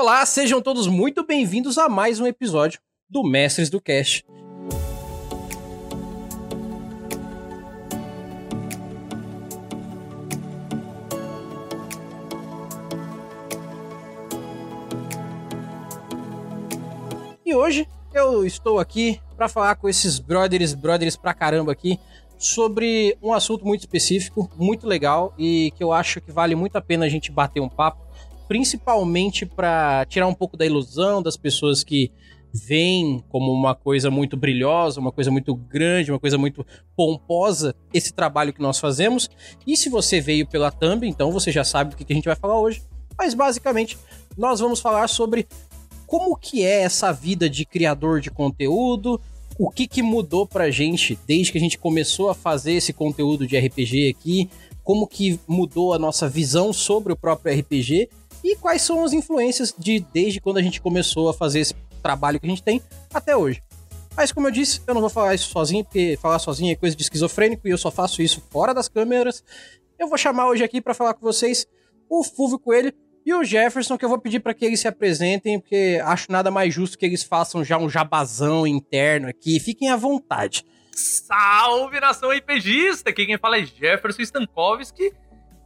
Olá, sejam todos muito bem-vindos a mais um episódio do Mestres do Cast. E hoje eu estou aqui para falar com esses brothers, brothers pra caramba aqui, sobre um assunto muito específico, muito legal e que eu acho que vale muito a pena a gente bater um papo, principalmente para tirar um pouco da ilusão das pessoas que veem como uma coisa muito brilhosa, uma coisa muito grande, uma coisa muito pomposa esse trabalho que nós fazemos. E se você veio pela thumb, então você já sabe do que a gente vai falar hoje. Mas basicamente, nós vamos falar sobre como que é essa vida de criador de conteúdo, o que que mudou pra gente desde que a gente começou a fazer esse conteúdo de RPG aqui, como que mudou a nossa visão sobre o próprio RPG e quais são as influências de desde quando a gente começou a fazer esse trabalho que a gente tem até hoje. Mas como eu disse, eu não vou falar isso sozinho, porque falar sozinho é coisa de esquizofrênico e eu só faço isso fora das câmeras. Eu vou chamar hoje aqui para falar com vocês o Fulvio Coelho, e o Jefferson, que eu vou pedir para que eles se apresentem, porque acho nada mais justo que eles façam já um jabazão interno aqui. Fiquem à vontade. Salve nação RPGista! Aqui quem fala é Jefferson Stankovski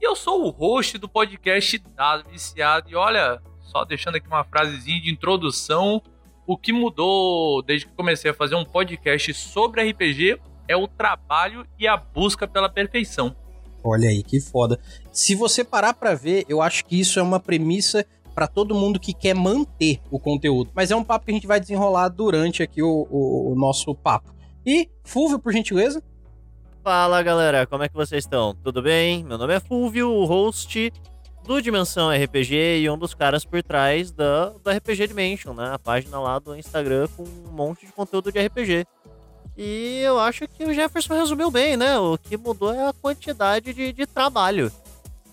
e eu sou o host do podcast Dado Viciado. E olha, só deixando aqui uma frasezinha de introdução: o que mudou desde que comecei a fazer um podcast sobre RPG é o trabalho e a busca pela perfeição. Olha aí, que foda. Se você parar para ver, eu acho que isso é uma premissa para todo mundo que quer manter o conteúdo. Mas é um papo que a gente vai desenrolar durante aqui o, o, o nosso papo. E, Fulvio, por gentileza. Fala galera, como é que vocês estão? Tudo bem? Meu nome é Fulvio, o host do Dimensão RPG e um dos caras por trás da, da RPG Dimension, né? A página lá do Instagram com um monte de conteúdo de RPG. E eu acho que o Jefferson resumiu bem, né? O que mudou é a quantidade de, de trabalho.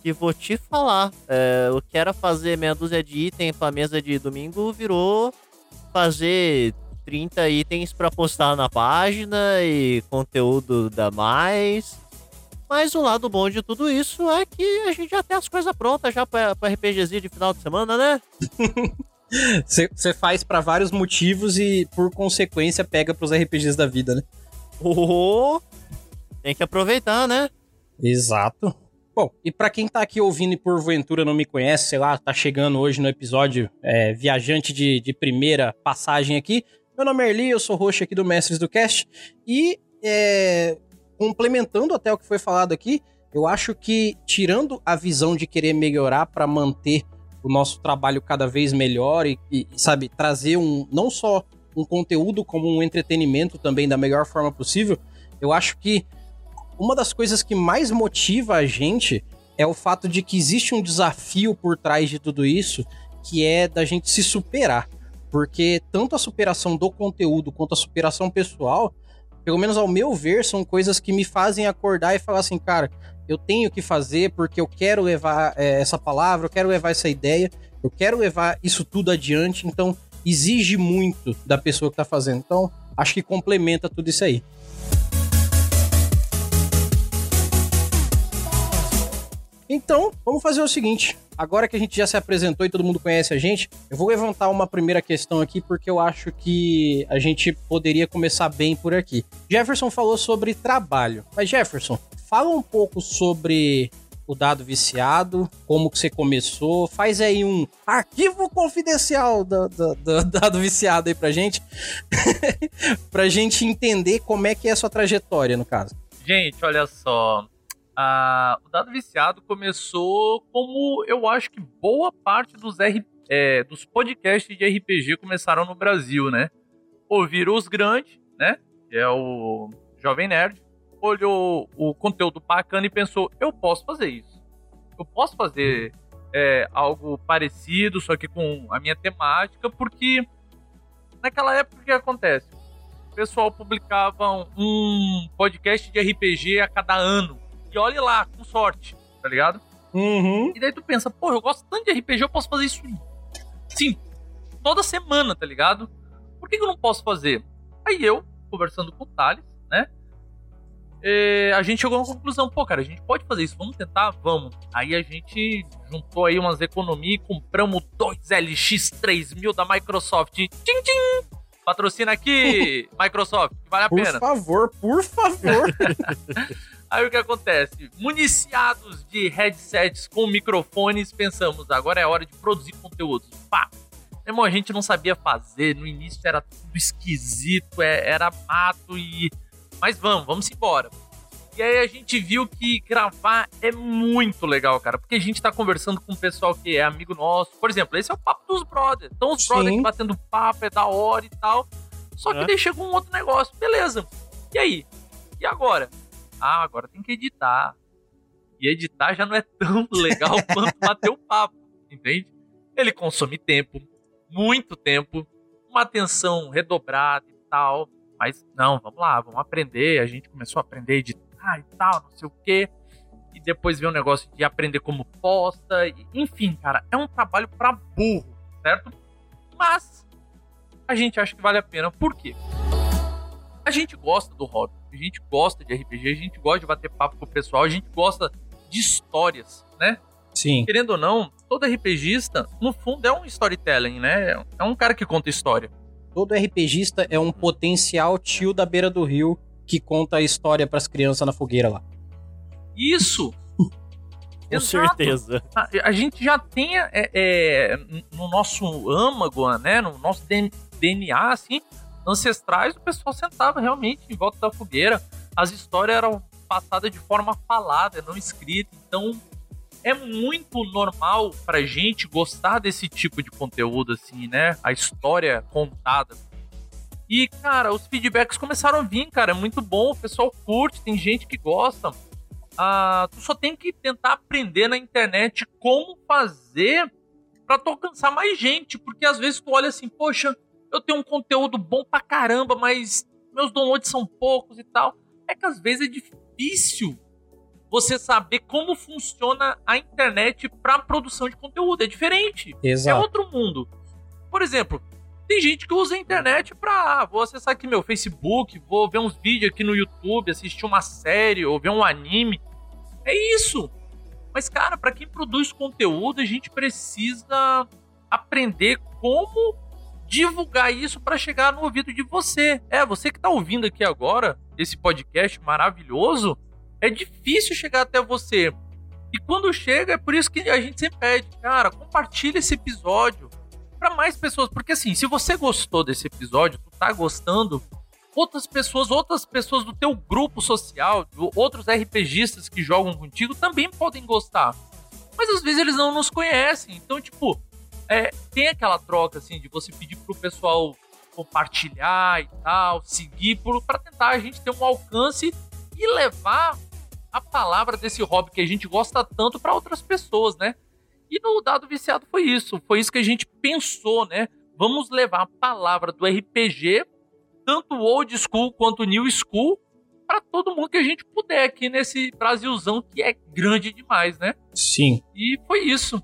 Que vou te falar. É, o que era fazer meia dúzia de itens pra mesa de domingo virou fazer 30 itens para postar na página e conteúdo da mais. Mas o lado bom de tudo isso é que a gente já tem as coisas prontas já pra RPGzinho de final de semana, né? Você faz para vários motivos e, por consequência, pega pros RPGs da vida, né? Oh, tem que aproveitar, né? Exato. Bom, e para quem tá aqui ouvindo e porventura não me conhece, sei lá, tá chegando hoje no episódio é, viajante de, de primeira passagem aqui, meu nome é Erli, eu sou host aqui do Mestres do Cast e é, complementando até o que foi falado aqui, eu acho que tirando a visão de querer melhorar para manter o nosso trabalho cada vez melhor e, e, sabe, trazer um não só um conteúdo como um entretenimento também da melhor forma possível, eu acho que uma das coisas que mais motiva a gente é o fato de que existe um desafio por trás de tudo isso, que é da gente se superar. Porque tanto a superação do conteúdo quanto a superação pessoal, pelo menos ao meu ver, são coisas que me fazem acordar e falar assim, cara, eu tenho que fazer porque eu quero levar é, essa palavra, eu quero levar essa ideia, eu quero levar isso tudo adiante, então exige muito da pessoa que está fazendo. Então, acho que complementa tudo isso aí. Então, vamos fazer o seguinte. Agora que a gente já se apresentou e todo mundo conhece a gente, eu vou levantar uma primeira questão aqui porque eu acho que a gente poderia começar bem por aqui. Jefferson falou sobre trabalho. Mas Jefferson, fala um pouco sobre o dado viciado, como que você começou, faz aí um arquivo confidencial do, do, do dado viciado aí pra gente, pra gente entender como é que é a sua trajetória, no caso. Gente, olha só, o dado viciado começou como eu acho que boa parte dos, R, é, dos podcasts de RPG começaram no Brasil, né? Ouviram os grandes, né? Que é o Jovem Nerd, olhou o conteúdo bacana e pensou: eu posso fazer isso. Eu posso fazer é, algo parecido, só que com a minha temática, porque naquela época o que acontece? O pessoal publicava um podcast de RPG a cada ano. E olhe lá, com sorte, tá ligado? Uhum. E daí tu pensa, pô, eu gosto tanto de RPG, eu posso fazer isso sim, toda semana, tá ligado? Por que, que eu não posso fazer? Aí eu, conversando com o Thales, né? é, a gente chegou a uma conclusão, pô, cara, a gente pode fazer isso, vamos tentar? Vamos. Aí a gente juntou aí umas economias e compramos dois LX3000 da Microsoft. Tchim, tchim! Patrocina aqui, Microsoft, que vale a Por pena. favor, por favor. Aí o que acontece? Municiados de headsets com microfones, pensamos, agora é hora de produzir conteúdos. Pá! Meu irmão, a gente não sabia fazer, no início era tudo esquisito, é- era mato e. Mas vamos, vamos embora. E aí a gente viu que gravar é muito legal, cara, porque a gente tá conversando com o pessoal que é amigo nosso. Por exemplo, esse é o papo dos brothers. Então os Sim. brothers batendo papo, é da hora e tal. Só que É. daí chegou um outro negócio, beleza. E aí? E agora? Ah, agora tem que editar. E editar já não é tão legal quanto bater o papo, entende? Ele consome tempo, muito tempo, uma atenção redobrada e tal. Mas não, vamos lá, vamos aprender. A gente começou a aprender a editar e tal, não sei o quê. E depois veio o negócio de aprender como posta. e- Enfim, cara, é um trabalho pra burro, certo? Mas a gente acha que vale a pena. Por quê? A gente gosta do hobby, a gente gosta de RPG, a gente gosta de bater papo com o pessoal, a gente gosta de histórias, né? Sim. Querendo ou não, todo RPGista, no fundo, é um storytelling, né? É um cara que conta história. Todo RPGista é um potencial tio da beira do rio que conta a história pras crianças na fogueira lá. Isso! Com Exato. certeza. A, a gente já tem é, é, no nosso âmago, né? No nosso DNA, assim, ancestrais, o pessoal sentava realmente em volta da fogueira. As histórias eram passadas de forma falada, não escrita. Então, é muito normal pra gente gostar desse tipo de conteúdo, assim, né? A história contada. E, cara, os feedbacks começaram a vir, cara. É muito bom, o pessoal curte, tem gente que gosta. Ah, tu só tem que tentar aprender na internet como fazer pra tu alcançar mais gente. Porque às vezes tu olha assim, poxa, eu tenho um conteúdo bom pra caramba, mas meus downloads são poucos e tal. É que às vezes é difícil você saber como funciona a internet pra produção de conteúdo. É diferente. É Exato. outro mundo. Por exemplo, tem gente que usa a internet pra. ah, vou acessar aqui meu Facebook, vou ver uns vídeos aqui no YouTube, assistir uma série ou ver um anime. É isso. Mas, cara, pra quem produz conteúdo, a gente precisa aprender como divulgar isso pra chegar no ouvido de você. É, você que tá ouvindo aqui agora, esse podcast maravilhoso, é difícil chegar até você. E quando chega, é por isso que a gente sempre pede, cara, compartilha esse episódio para mais pessoas, porque assim, se você gostou desse episódio, tu tá gostando, outras pessoas, outras pessoas do teu grupo social, outros RPGistas que jogam contigo também podem gostar. Mas às vezes eles não nos conhecem, então tipo, é, tem aquela troca assim de você pedir pro pessoal compartilhar e tal, seguir para tentar a gente ter um alcance e levar a palavra desse hobby que a gente gosta tanto para outras pessoas, né? E no Dado Viciado foi isso. Foi isso que a gente pensou, né? Vamos levar a palavra do RPG, tanto old school quanto new school, para todo mundo que a gente puder aqui nesse Brasilzão que é grande demais, né? Sim. E foi isso.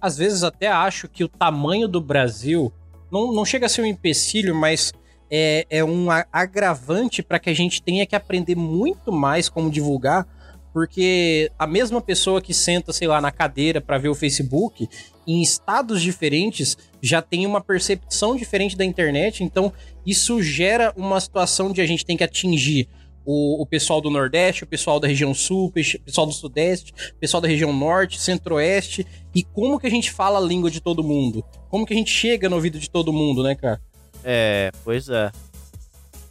Às vezes até acho que o tamanho do Brasil não, não chega a ser um empecilho, mas é, é um agravante para que a gente tenha que aprender muito mais como divulgar, porque a mesma pessoa que senta, sei lá, na cadeira para ver o Facebook, em estados diferentes, já tem uma percepção diferente da internet, então isso gera uma situação de a gente tem que atingir o, o pessoal do Nordeste, o pessoal da região Sul, o pe- pessoal do Sudeste, o pessoal da região Norte, Centro-Oeste, e como que a gente fala a língua de todo mundo? Como que a gente chega no ouvido de todo mundo, né, cara? É, pois é.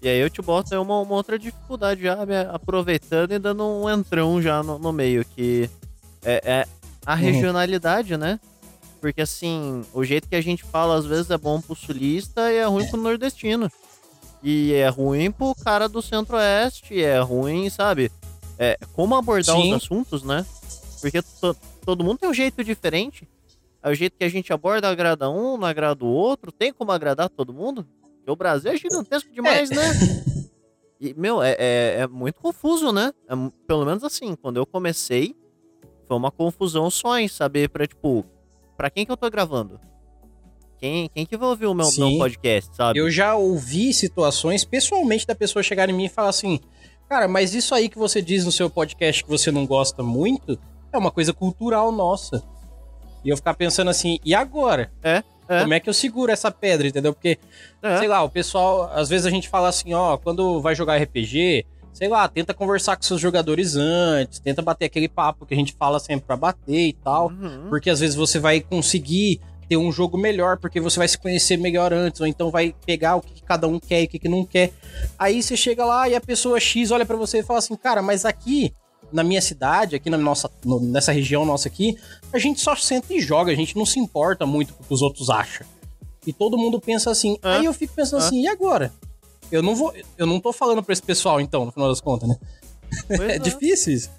E aí eu te boto aí uma, uma outra dificuldade já, me aproveitando e dando um entrão já no, no meio, que é, é a Uhum. regionalidade, né? Porque assim, o jeito que a gente fala às vezes é bom pro sulista e é ruim pro nordestino. E é ruim pro cara do centro-oeste, é ruim, sabe? É, como abordar Sim. os assuntos, né? Porque to- todo mundo tem um jeito diferente. É o jeito que a gente aborda agrada um, não agrada o outro. Tem como agradar todo mundo? Porque o Brasil é gigantesco demais, né? E, meu, é, é, é muito confuso, né? É pelo menos assim, quando eu comecei, foi uma confusão só em saber pra, tipo, pra quem que eu tô gravando? Quem, quem que vai ouvir o meu, Sim. meu podcast, sabe? Eu já ouvi situações, pessoalmente, da pessoa chegar em mim e falar assim: Cara, mas isso aí que você diz no seu podcast que você não gosta muito é uma coisa cultural nossa. E eu ficar pensando assim, e agora? É, é. Como é que eu seguro essa pedra, entendeu? Porque, É. sei lá, o pessoal, às vezes a gente fala assim, ó, quando vai jogar RPG, sei lá, tenta conversar com seus jogadores antes, tenta bater aquele papo que a gente fala sempre pra bater e tal. Uhum. Porque às vezes você vai conseguir ter um jogo melhor, porque você vai se conhecer melhor antes, ou então vai pegar o que cada um quer e o que, não quer. Aí você chega lá e a pessoa X olha pra você e fala assim, cara, mas aqui na minha cidade, aqui na nossa, no- nessa região nossa aqui, a gente só senta e joga, a gente não se importa muito com o que os outros acham. E todo mundo pensa assim. Ah. Aí eu fico pensando Ah. assim, e agora? Eu não vou, eu não tô falando pra esse pessoal então, no final das contas, né? É é. difícil isso.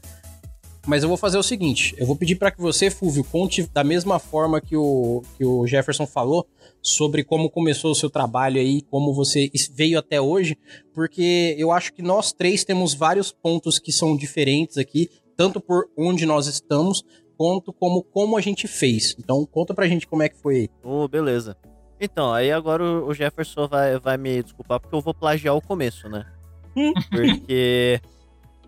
Mas eu vou fazer o seguinte: eu vou pedir para que você, Fulvio, conte da mesma forma que o, que o Jefferson falou sobre como começou o seu trabalho aí, como você veio até hoje, porque eu acho que nós três temos vários pontos que são diferentes aqui, tanto por onde nós estamos, quanto como como a gente fez. Então conta pra gente como é que foi. Ô, beleza. Então, aí agora o o Jefferson vai, vai me desculpar porque eu vou plagiar o começo, né? Hum. Porque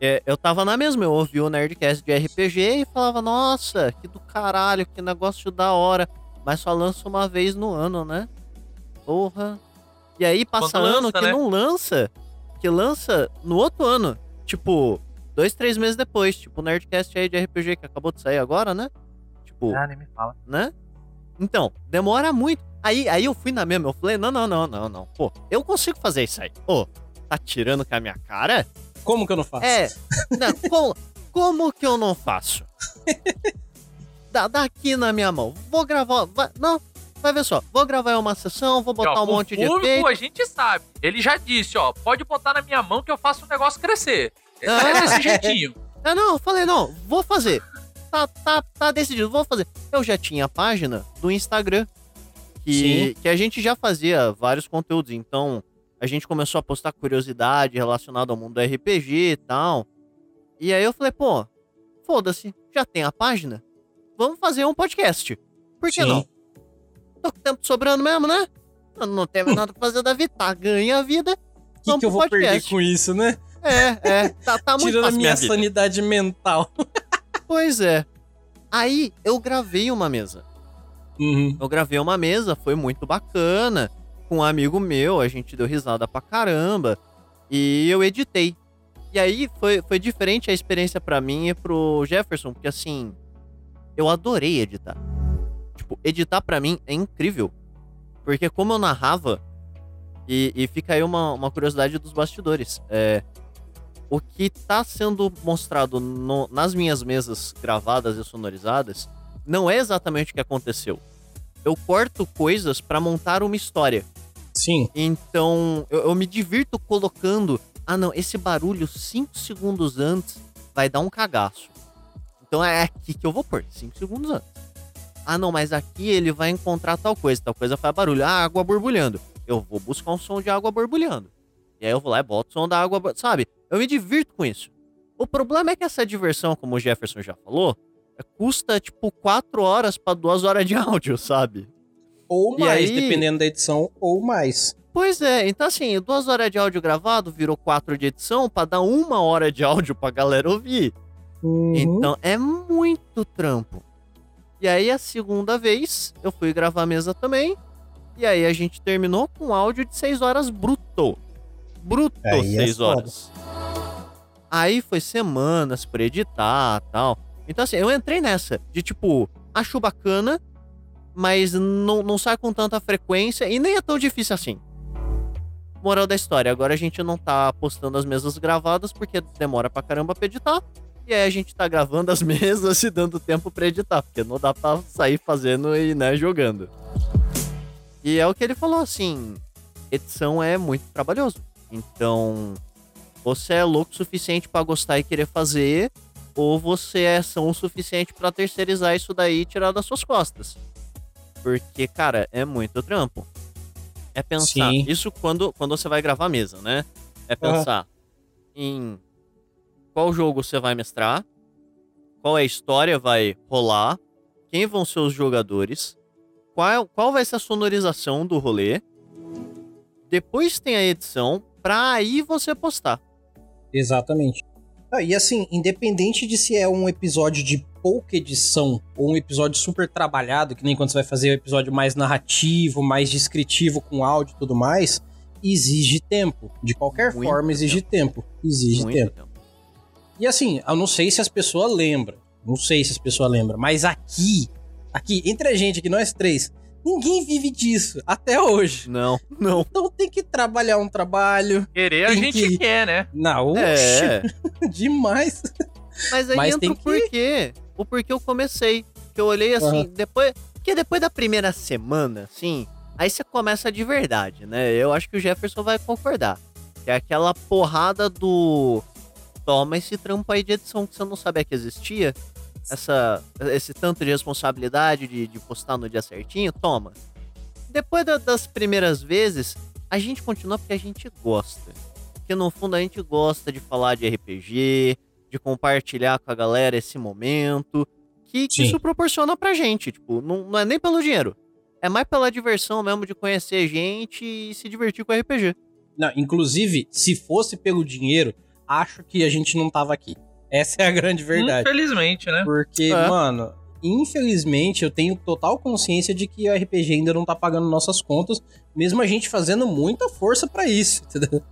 é, eu tava na mesma, eu ouvi o Nerdcast de RPG e falava, nossa, que do caralho, que negócio da hora. Mas só lança uma vez no ano, né? Porra. E aí passa Quando ano lança, que né? não lança, que lança no outro ano. Tipo, dois, três meses depois. Tipo, o Nerdcast aí de RPG que acabou de sair agora, né? Tipo, Ah, nem me fala. né? Então, demora muito. Aí, aí eu fui na mesma, eu falei, não, não, não, não, não. Pô, eu consigo fazer isso aí. Pô, tá tirando com a minha cara? Como que eu não faço? É, não, como, como que eu não faço? Dá, dá aqui na minha mão. Vou gravar, vai- não, vai ver só. Vou gravar uma sessão, vou botar Ó, um monte de o Fulvio, efeito. a gente sabe. Ele já disse, ó, pode botar na minha mão que eu faço o negócio crescer. Ah. É desse jeitinho. Ah, não, eu falei, não, vou fazer. Tá, tá, tá decidido, vou fazer. Eu já tinha a página do Instagram, que, que a gente já fazia vários conteúdos, então a gente começou a postar curiosidade relacionada ao mundo do RPG e tal. E aí eu falei, pô, foda-se, já tem a página, vamos fazer um podcast. Por que Sim. não? Tô com tempo sobrando mesmo, né? Eu não tenho nada pra fazer da vida, tá, ganha a vida. O que, que eu vou perder podcast. com isso, né? É, é, tá, tá muito Tirando a minha vida. sanidade mental. Pois é. Aí eu gravei uma mesa. Uhum. Eu gravei uma mesa, foi muito bacana. Com um amigo meu, a gente deu risada pra caramba. E eu editei. E aí foi, foi diferente a experiência pra mim e pro Jefferson, porque assim, eu adorei editar. Tipo, editar pra mim é incrível. Porque como eu narrava, e, e fica aí uma, uma curiosidade dos bastidores. É, o que tá sendo mostrado no- nas minhas mesas gravadas e sonorizadas não é exatamente o que aconteceu. Eu corto coisas pra montar uma história. Sim. Então, eu, eu me divirto colocando. Ah, não, esse barulho 5 segundos antes vai dar um cagaço. Então é aqui que eu vou pôr, 5 segundos antes. Ah, não, mas aqui ele vai encontrar tal coisa, tal coisa faz barulho. Ah, água borbulhando. Eu vou buscar um som de água borbulhando. E aí eu vou lá e boto o som da água, sabe? Eu me divirto com isso. O problema é que essa diversão, como o Jefferson já falou, custa tipo 4 horas pra 2 horas de áudio, sabe? Ou E mais, aí- dependendo da edição, ou mais. Pois é, então assim, duas horas de áudio gravado virou quatro de edição pra dar uma hora de áudio pra galera ouvir. Uhum. Então é muito trampo. E aí a segunda vez eu fui gravar a mesa também. E aí a gente terminou com um áudio de 6 horas bruto. Bruto Aí é 6 foda. horas. Aí foi semanas pra editar tal. Então assim, eu entrei nessa de tipo, acho bacana, mas não, não sai com tanta frequência e nem é tão difícil assim. Moral da história, agora a gente não tá postando as mesas gravadas porque demora pra caramba pra editar. E aí a gente tá gravando as mesas e dando tempo pra editar, porque não dá pra sair fazendo e, né, jogando. E é o que ele falou, assim, edição é muito trabalhoso. Então, você é louco o suficiente pra gostar e querer fazer, ou você é são o suficiente pra terceirizar isso daí e tirar das suas costas. Porque, cara, é muito trampo. É pensar, Sim. isso quando, quando você vai gravar a mesa, né? É pensar em qual jogo você vai mestrar, qual é a história vai rolar, quem vão ser os jogadores, qual, qual vai ser a sonorização do rolê. Depois tem a edição, pra aí você postar. Exatamente. Ah, e assim, independente de se é um episódio de pouca edição ou um episódio super trabalhado, que nem quando você vai fazer um episódio mais narrativo, mais descritivo com áudio e tudo mais, exige tempo. De qualquer Muito forma, exige tempo. Exige Muito tempo. tempo. E assim, eu não sei se as pessoas lembram. Não sei se as pessoas lembram. Mas aqui, aqui, entre a gente, aqui, nós três, ninguém vive disso até hoje. Não, não. Então tem que trabalhar um trabalho. Querer a gente que- quer, né? Não, É. demais. Mas aí Mas entra o porquê. O porquê eu comecei. Que eu olhei assim, Aham. depois. Que depois da primeira semana, assim, aí você começa de verdade, né? Eu acho que o Jefferson vai concordar. Que é aquela porrada do. Toma esse trampo aí de edição que você não sabia que existia. Essa, esse tanto de responsabilidade de, de postar no dia certinho, toma. Depois da- das primeiras vezes, a gente continua porque a gente gosta. Porque no fundo a gente gosta de falar de RPG, de compartilhar com a galera esse momento, que, que isso proporciona pra gente. Tipo, não, não é nem pelo dinheiro. É mais pela diversão mesmo de conhecer gente e se divertir com RPG. Não, inclusive, se fosse pelo dinheiro, acho que a gente não tava aqui. Essa é a grande verdade. Infelizmente, né? Porque, É. mano, infelizmente eu tenho total consciência de que o RPG ainda não tá pagando nossas contas, mesmo a gente fazendo muita força pra isso, entendeu?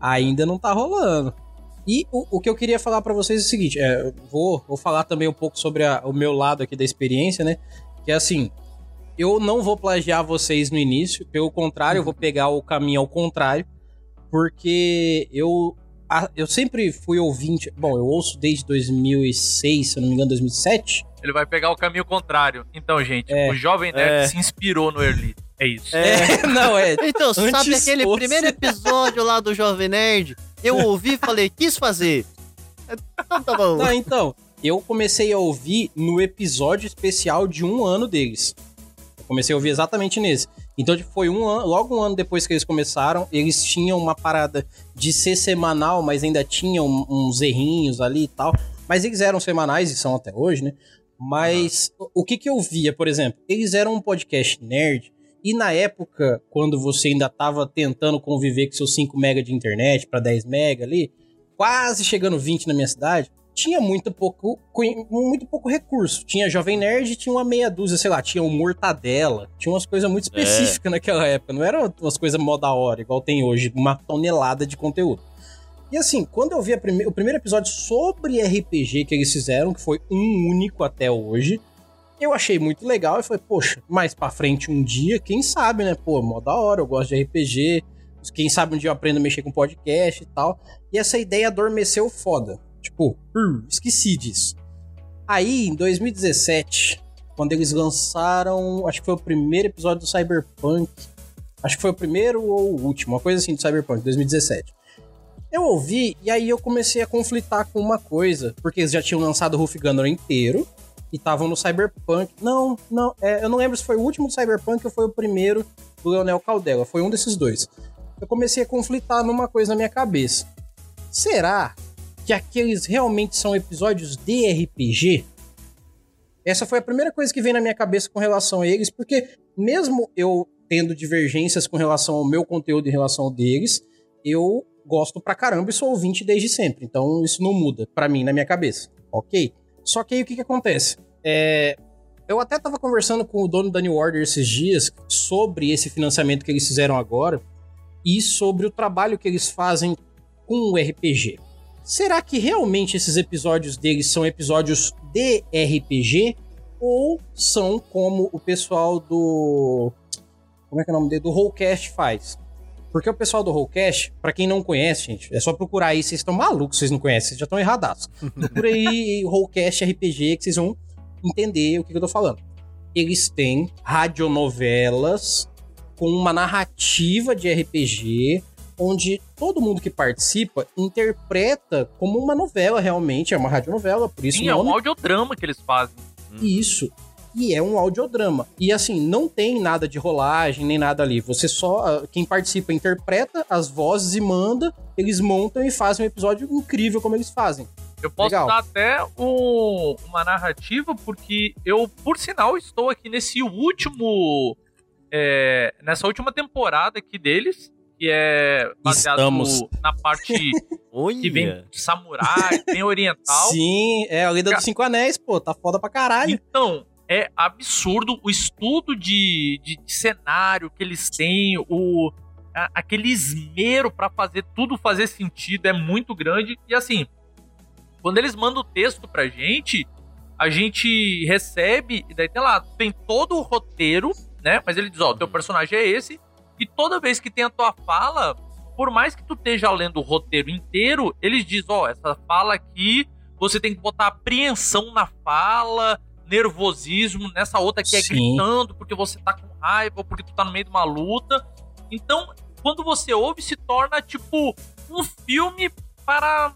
Ainda não tá rolando. E o, o que eu queria falar pra vocês é o seguinte, é, vou, vou falar também um pouco sobre a- o meu lado aqui da experiência, né? Que é assim, eu não vou plagiar vocês no início, pelo contrário, eu vou pegar o caminho ao contrário, porque eu a- eu sempre fui ouvinte. Bom, eu ouço desde 2006, se eu não me engano, 2007. Ele vai pegar o caminho contrário. Então, gente, É. o Jovem Nerd É. se inspirou no Early. É isso. É. não, é. Então, sabe aquele fosse. primeiro episódio lá do Jovem Nerd? Eu ouvi e falei, quis fazer. Então tá bom. Não, então, eu comecei a ouvir no episódio especial de um ano deles. Eu comecei a ouvir exatamente nesse. Então, tipo, foi um ano, logo um ano depois que eles começaram, eles tinham uma parada de ser semanal, mas ainda tinham uns errinhos ali e tal. Mas eles eram semanais e são até hoje, né? Mas o o que que eu via, por exemplo? Eles eram um podcast nerd e na época, quando você ainda tava tentando conviver com seus 5 mega de internet para 10 mega ali, quase chegando 20 na minha cidade, tinha muito pouco, muito pouco recurso. Tinha Jovem Nerd e tinha uma meia dúzia, sei lá, tinha um Mortadela, tinha umas coisas muito específicas naquela época, não eram umas coisas mó da hora, igual tem hoje, uma tonelada de conteúdo. E assim, quando eu vi prime- o primeiro episódio sobre RPG que eles fizeram, que foi um único até hoje, eu achei muito legal e falei, poxa, mais pra frente um dia, quem sabe, né? Pô, mó da hora, eu gosto de RPG, quem sabe um dia eu aprendo a mexer com podcast e tal. E essa ideia adormeceu foda. Tipo, "Hum, esqueci disso. Aí, em 2017, quando eles lançaram, acho que foi o primeiro episódio do Cyberpunk. Acho que foi o primeiro ou o último, uma coisa assim do Cyberpunk, 2017. Eu ouvi e aí eu comecei a conflitar com uma coisa, porque eles já tinham lançado o Ruff Gunner inteiro e estavam no Cyberpunk. Não, não, é, eu não lembro se foi o último do Cyberpunk ou foi o primeiro do Leonel Caldela, foi um desses dois. Eu comecei a conflitar numa coisa na minha cabeça. Será que aqueles realmente são episódios de RPG? Essa foi a primeira coisa que veio na minha cabeça com relação a eles, porque mesmo eu tendo divergências com relação ao meu conteúdo em relação ao deles, eu gosto pra caramba e sou ouvinte desde sempre. Então isso não muda pra mim na minha cabeça, ok? Só que aí o que, que acontece? É, eu até tava conversando com o dono da New Order esses dias sobre esse financiamento que eles fizeram agora e sobre o trabalho que eles fazem com o RPG. Será que realmente esses episódios deles são episódios de RPG ou são como o pessoal do como é que é o nome dele? Do Rollcast faz? Porque o pessoal do Rollcast, pra quem não conhece, gente, é só procurar aí, vocês estão malucos, vocês não conhecem, vocês já estão erradaços. Procura aí Rollcast RPG que vocês vão entender o que, que eu tô falando. Eles têm radionovelas com uma narrativa de RPG, onde todo mundo que participa interpreta como uma novela realmente, é uma radionovela, por isso Sim, o é nome. um audiodrama que eles fazem. Isso. E é um audiodrama. E assim, não tem nada de rolagem, nem nada ali. Você só. ah, Quem participa interpreta as vozes e manda, eles montam e fazem um episódio incrível como eles fazem. Eu posso Legal. dar até um- uma narrativa, porque eu, por sinal, estou aqui nesse último. é, nessa última temporada aqui deles. que é baseado Estamos. na parte que vem de samurai, bem oriental. Sim, é a Lenda dos Cinco Anéis, pô, tá foda pra caralho. Então, é absurdo o estudo de, de, de cenário que eles têm, o, a- aquele esmero pra fazer tudo fazer sentido é muito grande. E assim, quando eles mandam o texto pra gente, a gente recebe, e daí tem lá, tem todo o roteiro, né? Mas ele diz, ó, teu personagem é esse, e toda vez que tem a tua fala, por mais que tu esteja lendo o roteiro inteiro, eles dizem, ó, essa fala aqui, você tem que botar apreensão na fala, nervosismo, nessa outra que é Sim. gritando porque você tá com raiva ou porque tu tá no meio de uma luta. Então, quando você ouve, se torna tipo um filme para,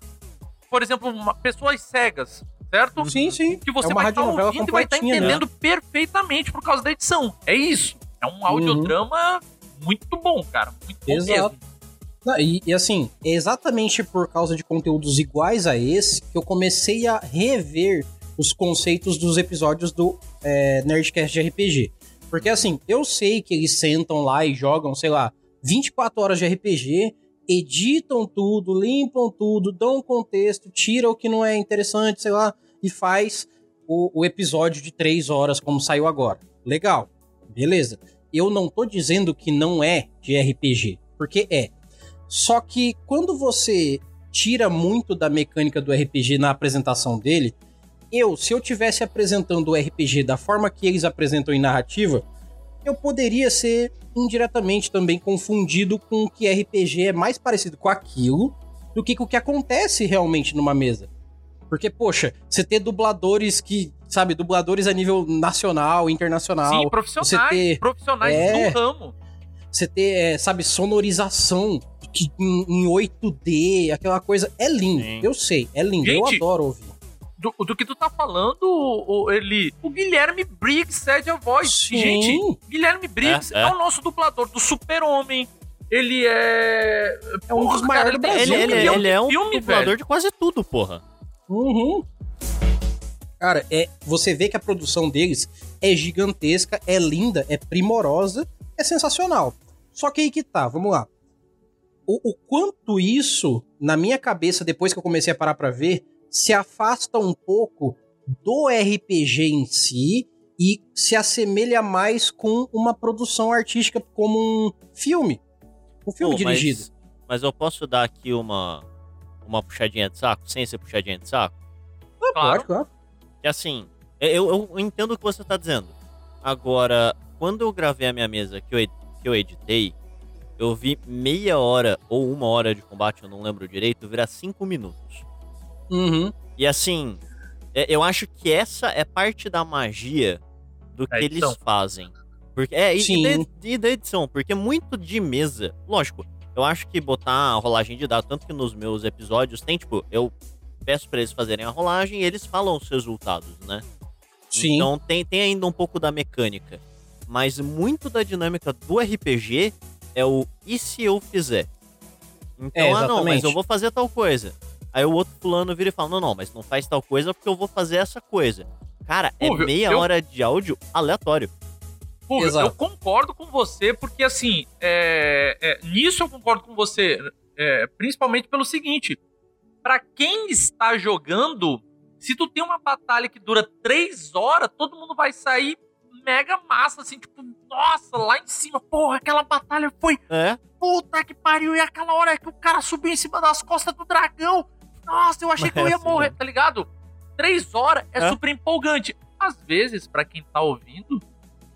por exemplo, uma- pessoas cegas, certo? Sim, sim. Que você É uma vai estar radionovela ouvindo e vai estar completinha, né? entendendo perfeitamente por causa da edição. É isso. É um audiodrama muito bom, cara. Muito bom Exato. mesmo. Não, e, e assim, é exatamente por causa de conteúdos iguais a esse que eu comecei a rever os conceitos dos episódios do é, Nerdcast de RPG. Porque assim, eu sei que eles sentam lá e jogam, sei lá, 24 horas de RPG, editam tudo, limpam tudo, dão contexto, tira o que não é interessante, sei lá, e faz o, o episódio de 3 horas, como saiu agora. Legal, beleza. Eu não tô dizendo que não é de RPG, porque é. Só que quando você tira muito da mecânica do RPG na apresentação dele, eu, se eu tivesse apresentando o RPG da forma que eles apresentam em narrativa, eu poderia ser indiretamente também confundido com que RPG é mais parecido com aquilo do que com o que acontece realmente numa mesa. Porque, poxa, você ter dubladores que, sabe, dubladores a nível nacional, internacional, Sim, profissionais. você ter- Profissionais É. do ramo. você ter, é, sabe, sonorização que, em, em 8D, aquela coisa. É lindo, Sim. eu sei, é lindo, eu Gente, adoro ouvir. Do, do que tu tá falando, o, o- ele. O Guilherme Briggs cede a voz. Sim. Gente, Guilherme Briggs É, é, é. o nosso dublador do Super-Homem. Ele é. É um dos maiores do tem Brasil, Ele, ele, ele é um filme, dublador velho. de quase tudo, porra. Uhum. Cara, é, você vê que a produção deles é gigantesca, é linda, é primorosa, é sensacional. Só que aí que tá, vamos lá. O, o quanto isso, na minha cabeça, depois que eu comecei a parar pra ver, se afasta um pouco do RPG em si e se assemelha mais com uma produção artística como um filme. Um filme Pô, mas- dirigido. Mas, eu posso dar aqui uma, uma puxadinha de saco, sem ser puxadinha de saco? Ah, claro. Pode, claro. Que assim, eu, eu entendo o que você tá dizendo. Agora, quando eu gravei a minha mesa que eu, que eu editei, eu vi meia hora ou uma hora de combate, eu não lembro direito, virar cinco minutos. Uhum. E assim, é- eu acho que essa é parte da magia do que eles fazem. Porque, é, e, e, da, e da edição, porque muito de mesa, lógico, eu acho que botar a rolagem de dados, tanto que nos meus episódios tem, tipo, eu peço pra eles fazerem a rolagem e eles falam os resultados, né? Sim. Então tem, tem ainda um pouco da mecânica. Mas muito da dinâmica do RPG é o e se eu fizer? Então, É, ah não, mas eu vou fazer tal coisa. Aí o outro fulano vira e fala: Não, não, mas não faz tal coisa porque eu vou fazer essa coisa. Cara, é Pô, eu- meia eu- hora de áudio aleatório. Pô, Exato. eu concordo com você, porque assim, é, é, nisso eu concordo com você, é, principalmente pelo seguinte: pra quem está jogando, se tu tem uma batalha que dura três horas, todo mundo vai sair mega massa, assim, tipo, nossa, lá em cima, porra, aquela batalha foi É, puta que pariu, e aquela hora que o cara subiu em cima das costas do dragão, nossa, eu achei que eu ia Assim, morrer, né? tá ligado? Três horas é, É. super empolgante. Às vezes, pra quem tá ouvindo,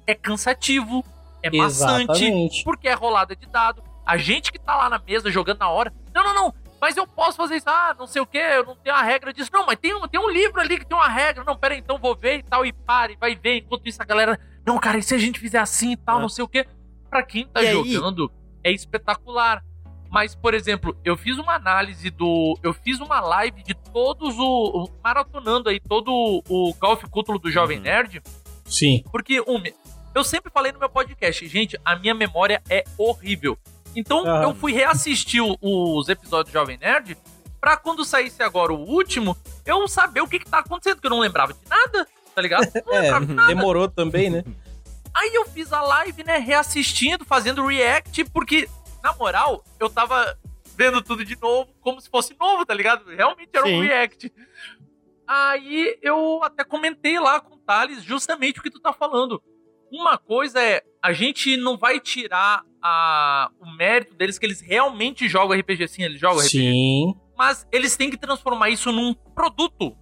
é cansativo, é maçante, Exatamente. porque é rolada de dado. A gente que tá lá na mesa jogando na hora, não, não, não, mas eu posso fazer isso, ah, não sei o que, eu não tenho a regra disso. Não, mas tem um, tem um livro ali que tem uma regra. Não, pera aí, então vou ver e tal, e pare, vai ver. Enquanto isso a galera, não, cara, e se a gente fizer assim e tal, É. não sei o que. Pra quem tá E aí? jogando, é espetacular. Mas, por exemplo, eu fiz uma análise do. Eu fiz uma live de todos o. maratonando aí todo o Golf Cútulo do Jovem Uhum. Nerd. Sim. Porque, um, eu sempre falei no meu podcast, gente, a minha memória é horrível. Então, Aham. eu fui reassistir os episódios do Jovem Nerd pra quando saísse agora o último, eu saber o que que tá acontecendo, porque eu não lembrava de nada, tá ligado? Não É, lembrava de nada. demorou também, né? Aí eu fiz a live, né, reassistindo, fazendo react, porque na moral, eu tava vendo tudo de novo, como se fosse novo, tá ligado? Realmente era Sim. um react. Aí eu até comentei lá com o Thales justamente o que tu tá falando. Uma coisa é, a gente não vai tirar a, o mérito deles que eles realmente jogam RPG, sim, eles jogam RPG. Sim. Mas eles têm que transformar isso num produto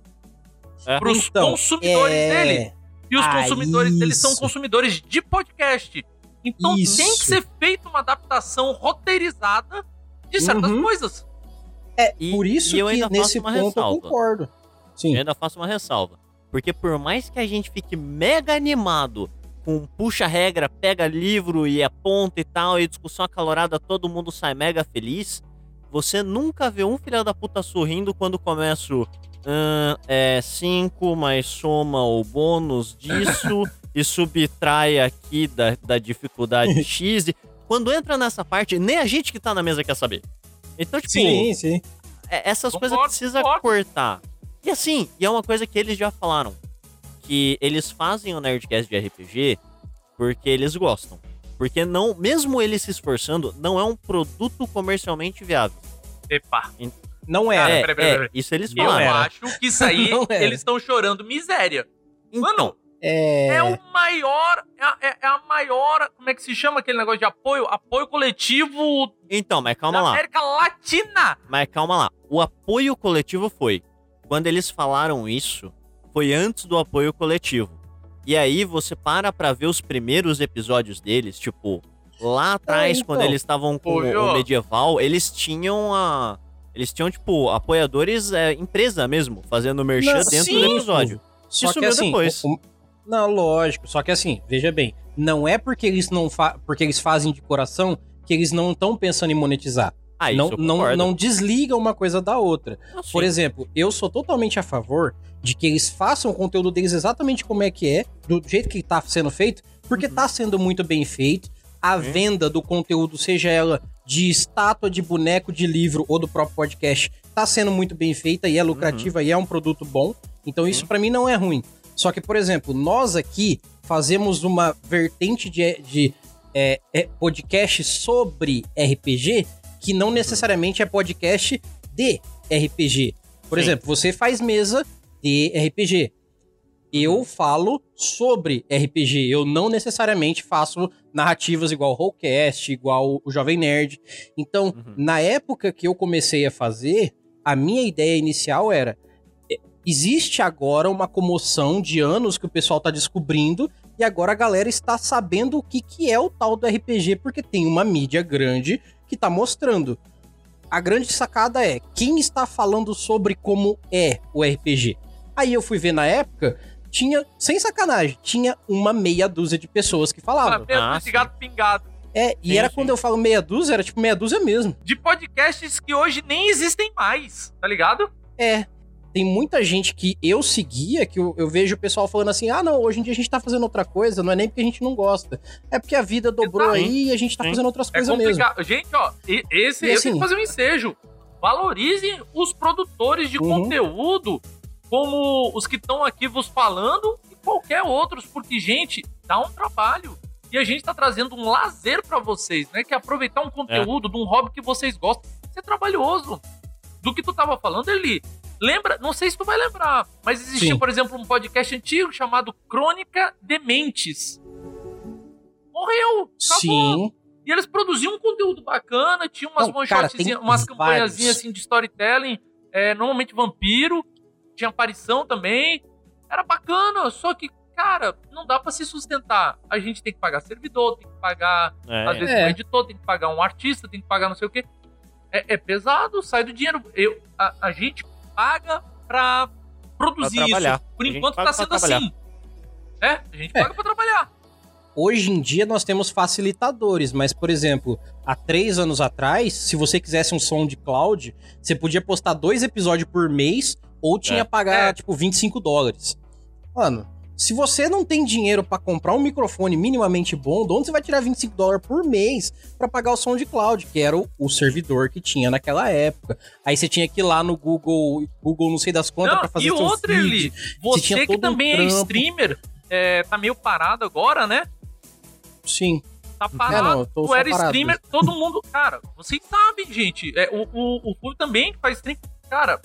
É. pros Então, consumidores é... dele. E os Ah, consumidores deles são isso. consumidores de podcast. Então tem que Isso. ser feita uma adaptação roteirizada de certas Uhum. coisas. É, E- por isso e eu que ainda faço nesse uma ponto ressalva. eu concordo. Sim. Eu ainda faço uma ressalva. Porque por mais que a gente fique mega animado com puxa-regra, pega livro e aponta e tal, e discussão acalorada, todo mundo sai mega feliz, você nunca vê um filho da puta sorrindo quando começa o. "Ah, é 5, mas soma o bônus disso e subtrai aqui da, da dificuldade X. E quando entra nessa parte, nem a gente que tá na mesa quer saber. Então, tipo, Sim, sim. é, essas coisas precisa cortar. E assim, e é uma coisa que eles já falaram. Que eles fazem o Nerdcast de RPG porque eles gostam. Porque não, mesmo eles se esforçando, não é um produto comercialmente viável. Epa. Não é. Cara, é, peraí, peraí, é, peraí. isso eles Eu falaram. acho que isso aí era. eles estão chorando miséria. Então, Mano, É... é o maior. É, a- é- é a maior. Como é que se chama aquele negócio de apoio? Apoio coletivo então, mas calma da lá. América Latina. Mas calma lá. O apoio coletivo foi. Quando eles falaram isso, foi antes do apoio coletivo. E aí você para pra ver os primeiros episódios deles, tipo, lá atrás, então. quando eles estavam com o ó. medieval, eles tinham a. Eles tinham, tipo, apoiadores, é, empresa mesmo, fazendo merchan Não, dentro sim. do episódio. Só E que sumiu assim, depois. o- o- não, lógico. Só que assim, veja bem, não é porque eles não porque eles fazem de coração que eles não estão pensando em monetizar. Ah, não, não, não desliga uma coisa da outra. Ah. Por exemplo, eu sou totalmente a favor de que eles façam o conteúdo deles exatamente como é que é, do jeito que tá sendo feito, porque Uhum. tá sendo muito bem feito. A Sim. venda do conteúdo, seja ela de estátua, de boneco, de livro ou do próprio podcast, tá sendo muito bem feita e é lucrativa e é um produto bom. Então isso pra mim não é ruim. Só que, por exemplo, nós aqui fazemos uma vertente de, de é, é, podcast sobre RPG que não necessariamente é podcast de RPG. Por Sim. exemplo, você faz mesa de RPG. Eu falo sobre RPG. Eu não necessariamente faço narrativas igual o Rollcast, igual o Jovem Nerd. Então, Uhum. na época que eu comecei a fazer, a minha ideia inicial era: existe agora uma comoção de anos que o pessoal tá descobrindo e agora a galera está sabendo o que, que é o tal do RPG porque tem uma mídia grande que tá mostrando. A grande sacada é quem está falando sobre como é o RPG. Aí eu fui ver na época, tinha, sem sacanagem, tinha uma meia dúzia de pessoas que Ah, falavam. mesmo Ah, esse gato pingado. É, e Sim, era sim. quando eu falo meia dúzia, era tipo meia dúzia mesmo. De podcasts que hoje nem existem mais, tá ligado? É. Tem muita gente que eu seguia, que eu, eu vejo o pessoal falando assim: ah, não, hoje em dia a gente tá fazendo outra coisa, não é nem porque a gente não gosta. É porque a vida dobrou Exato. aí e a gente tá Sim. fazendo outras É coisas mesmo. Gente, ó, esse E eu assim- tenho que fazer um ensejo. Valorizem os produtores de Uhum. conteúdo, como os que estão aqui vos falando e qualquer outros, porque, gente, dá um trabalho. E a gente tá trazendo um lazer pra vocês, né? Que é aproveitar um conteúdo de um hobby que vocês gostam. Isso é trabalhoso. Do que tu tava falando, Eli. Lembra? Não sei se tu vai lembrar, mas existia, Sim. por exemplo, um podcast antigo chamado Crônica Dementes. Morreu! Acabou. Sim. E eles produziam um conteúdo bacana, tinha umas Não, cara, umas campanhazinhas assim de storytelling, é, normalmente vampiro, tinha aparição também. Era bacana, só que, cara, não dá pra se sustentar. A gente tem que pagar servidor, tem que pagar, É, às vezes, É. um editor, tem que pagar um artista, tem que pagar não sei o quê. É, é pesado, sai do dinheiro. Eu, a, a gente paga pra produzir Pra trabalhar. isso. Por enquanto tá sendo assim. É, a gente É. paga pra trabalhar. Hoje em dia nós temos facilitadores, mas, por exemplo, há três anos atrás, se você quisesse um som de cloud, você podia postar dois episódios por mês ou tinha É. que pagar, É. tipo, 25 dólares. Mano, se você não tem dinheiro pra comprar um microfone minimamente bom, de onde você vai tirar 25 dólares por mês pra pagar o som de cloud, que era o, o servidor que tinha naquela época? Aí você tinha que ir lá no Google, Google não sei das quantas Não, pra fazer e seu outra, feed. Eli, tinha você que todo um também é streamer, é, tá meio parado agora, né? Sim. tá parado. É, não, tu era parado streamer, todo mundo. Cara, vocês sabem, gente. É, o, o, o também faz stream. Cara,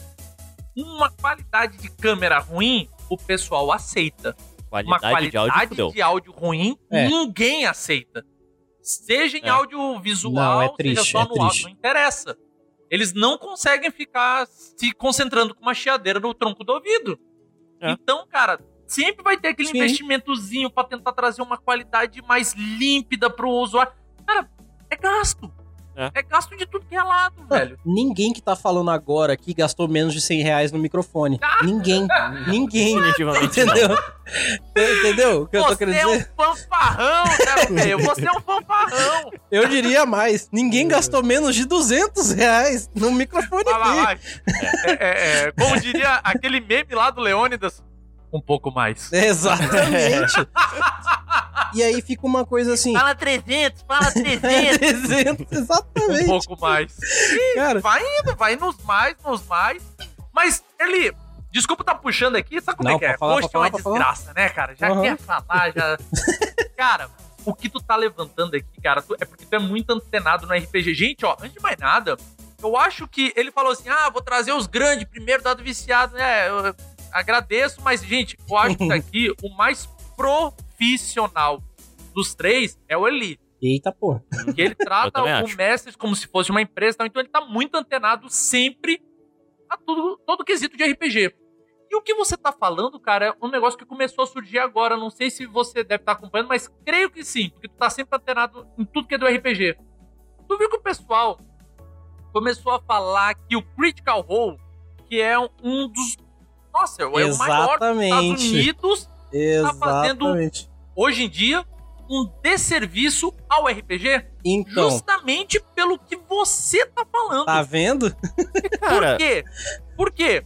uma qualidade de câmera ruim, o pessoal aceita. Uma Qualidade, de áudio qualidade de áudio ruim, É. ninguém aceita. Seja em É. audiovisual, Não, é seja triste, só é no áudio, não interessa. Eles não conseguem ficar se concentrando com uma chiadeira no tronco do ouvido. É. Então, cara, sempre vai ter aquele Sim. investimentozinho pra tentar trazer uma qualidade mais límpida pro usuário. Cara, é gasto. É. É, gasto de tudo que é lado, velho. Ninguém que tá falando agora aqui gastou menos de 100 reais no microfone. Ninguém. Ninguém. Definitivamente. Entendeu? Entendeu o que eu tô Você querendo é um dizer? fanfarrão, né, velho? Você é um fanfarrão. Eu diria mais. Ninguém gastou menos de 200 reais no microfone vai, aqui. É, é, é, como diria aquele meme lá do Leônidas, um pouco mais. Exatamente. E aí fica uma coisa assim. Fala 300, fala 300. 300, um exatamente. pouco mais. Cara, Vai indo, vai nos mais, nos mais. Mas, ele. Desculpa tá puxando aqui, sabe como Não, é que é? falar, pode é uma pode falar. desgraça, né, cara? Já Aham. quer falar, já. cara, o que tu tá levantando aqui, cara, tu- é porque tu é muito antenado no RPG. Gente, ó, antes de mais nada, eu acho que ele falou assim: ah, vou trazer os grandes primeiro, dado viciado, né? Eu agradeço, mas, gente, eu acho que aqui o mais profissional dos três é o Eli. eita porra. Que ele trata o acho. mestre como se fosse uma empresa, então ele tá muito antenado sempre a tudo, todo quesito de RPG. E o que você tá falando, cara, é um negócio que começou a surgir agora. Não sei se você deve estar acompanhando, mas creio que sim, porque tu tá sempre antenado em tudo que é do RPG. Tu viu que o pessoal começou a falar que o Critical Role, que é um dos. Nossa, é o maior dos Estados Exatamente. Unidos, tá fazendo- Exatamente. hoje em dia, um desserviço ao RPG. Então, Justamente pelo que você tá falando. tá vendo? Por quê? Por quê?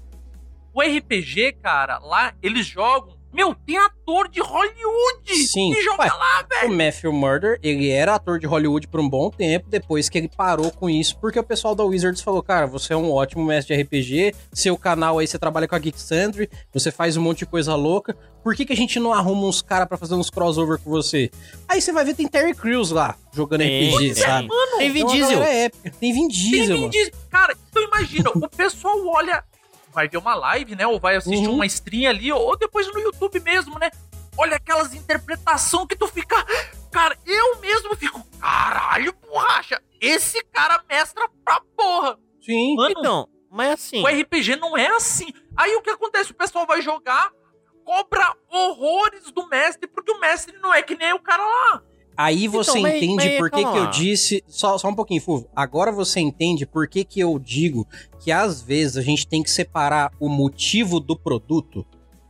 O RPG, cara, lá eles jogam. Meu, tem ator de Hollywood Sim. que joga Ué, lá, O velho. Matthew Murder, ele era ator de Hollywood por um bom tempo, depois que ele parou com isso, porque o pessoal da Wizards falou, cara, você é um ótimo mestre de RPG, seu canal aí, você trabalha com a Geeksandry, você faz um monte de coisa louca, por que, que a gente não arruma uns caras pra fazer uns crossover com você? Aí você vai ver, tem Terry Crews lá, jogando Tem, RPG, tem. sabe? tem Vin Diesel. é. Tem Vin Tem Diesel, Vin mano. Diesel. Cara, então imagina, o pessoal olha, vai ver uma live, né? Ou vai assistir Uhum. uma stream ali, ou depois no YouTube mesmo, né? Olha aquelas interpretações que tu fica. Cara, eu mesmo fico. Caralho, borracha! Esse cara mestra pra porra! Sim. Mano, Então, mas assim. O RPG não é assim. Aí o que acontece? O pessoal vai jogar, cobra horrores do mestre, porque o mestre não é que nem o cara lá. Aí você Então, mas- entende mas por que, que eu disse. Só, só um pouquinho, Fulvio. Agora você entende por que, que eu digo que às vezes a gente tem que separar o motivo do produto.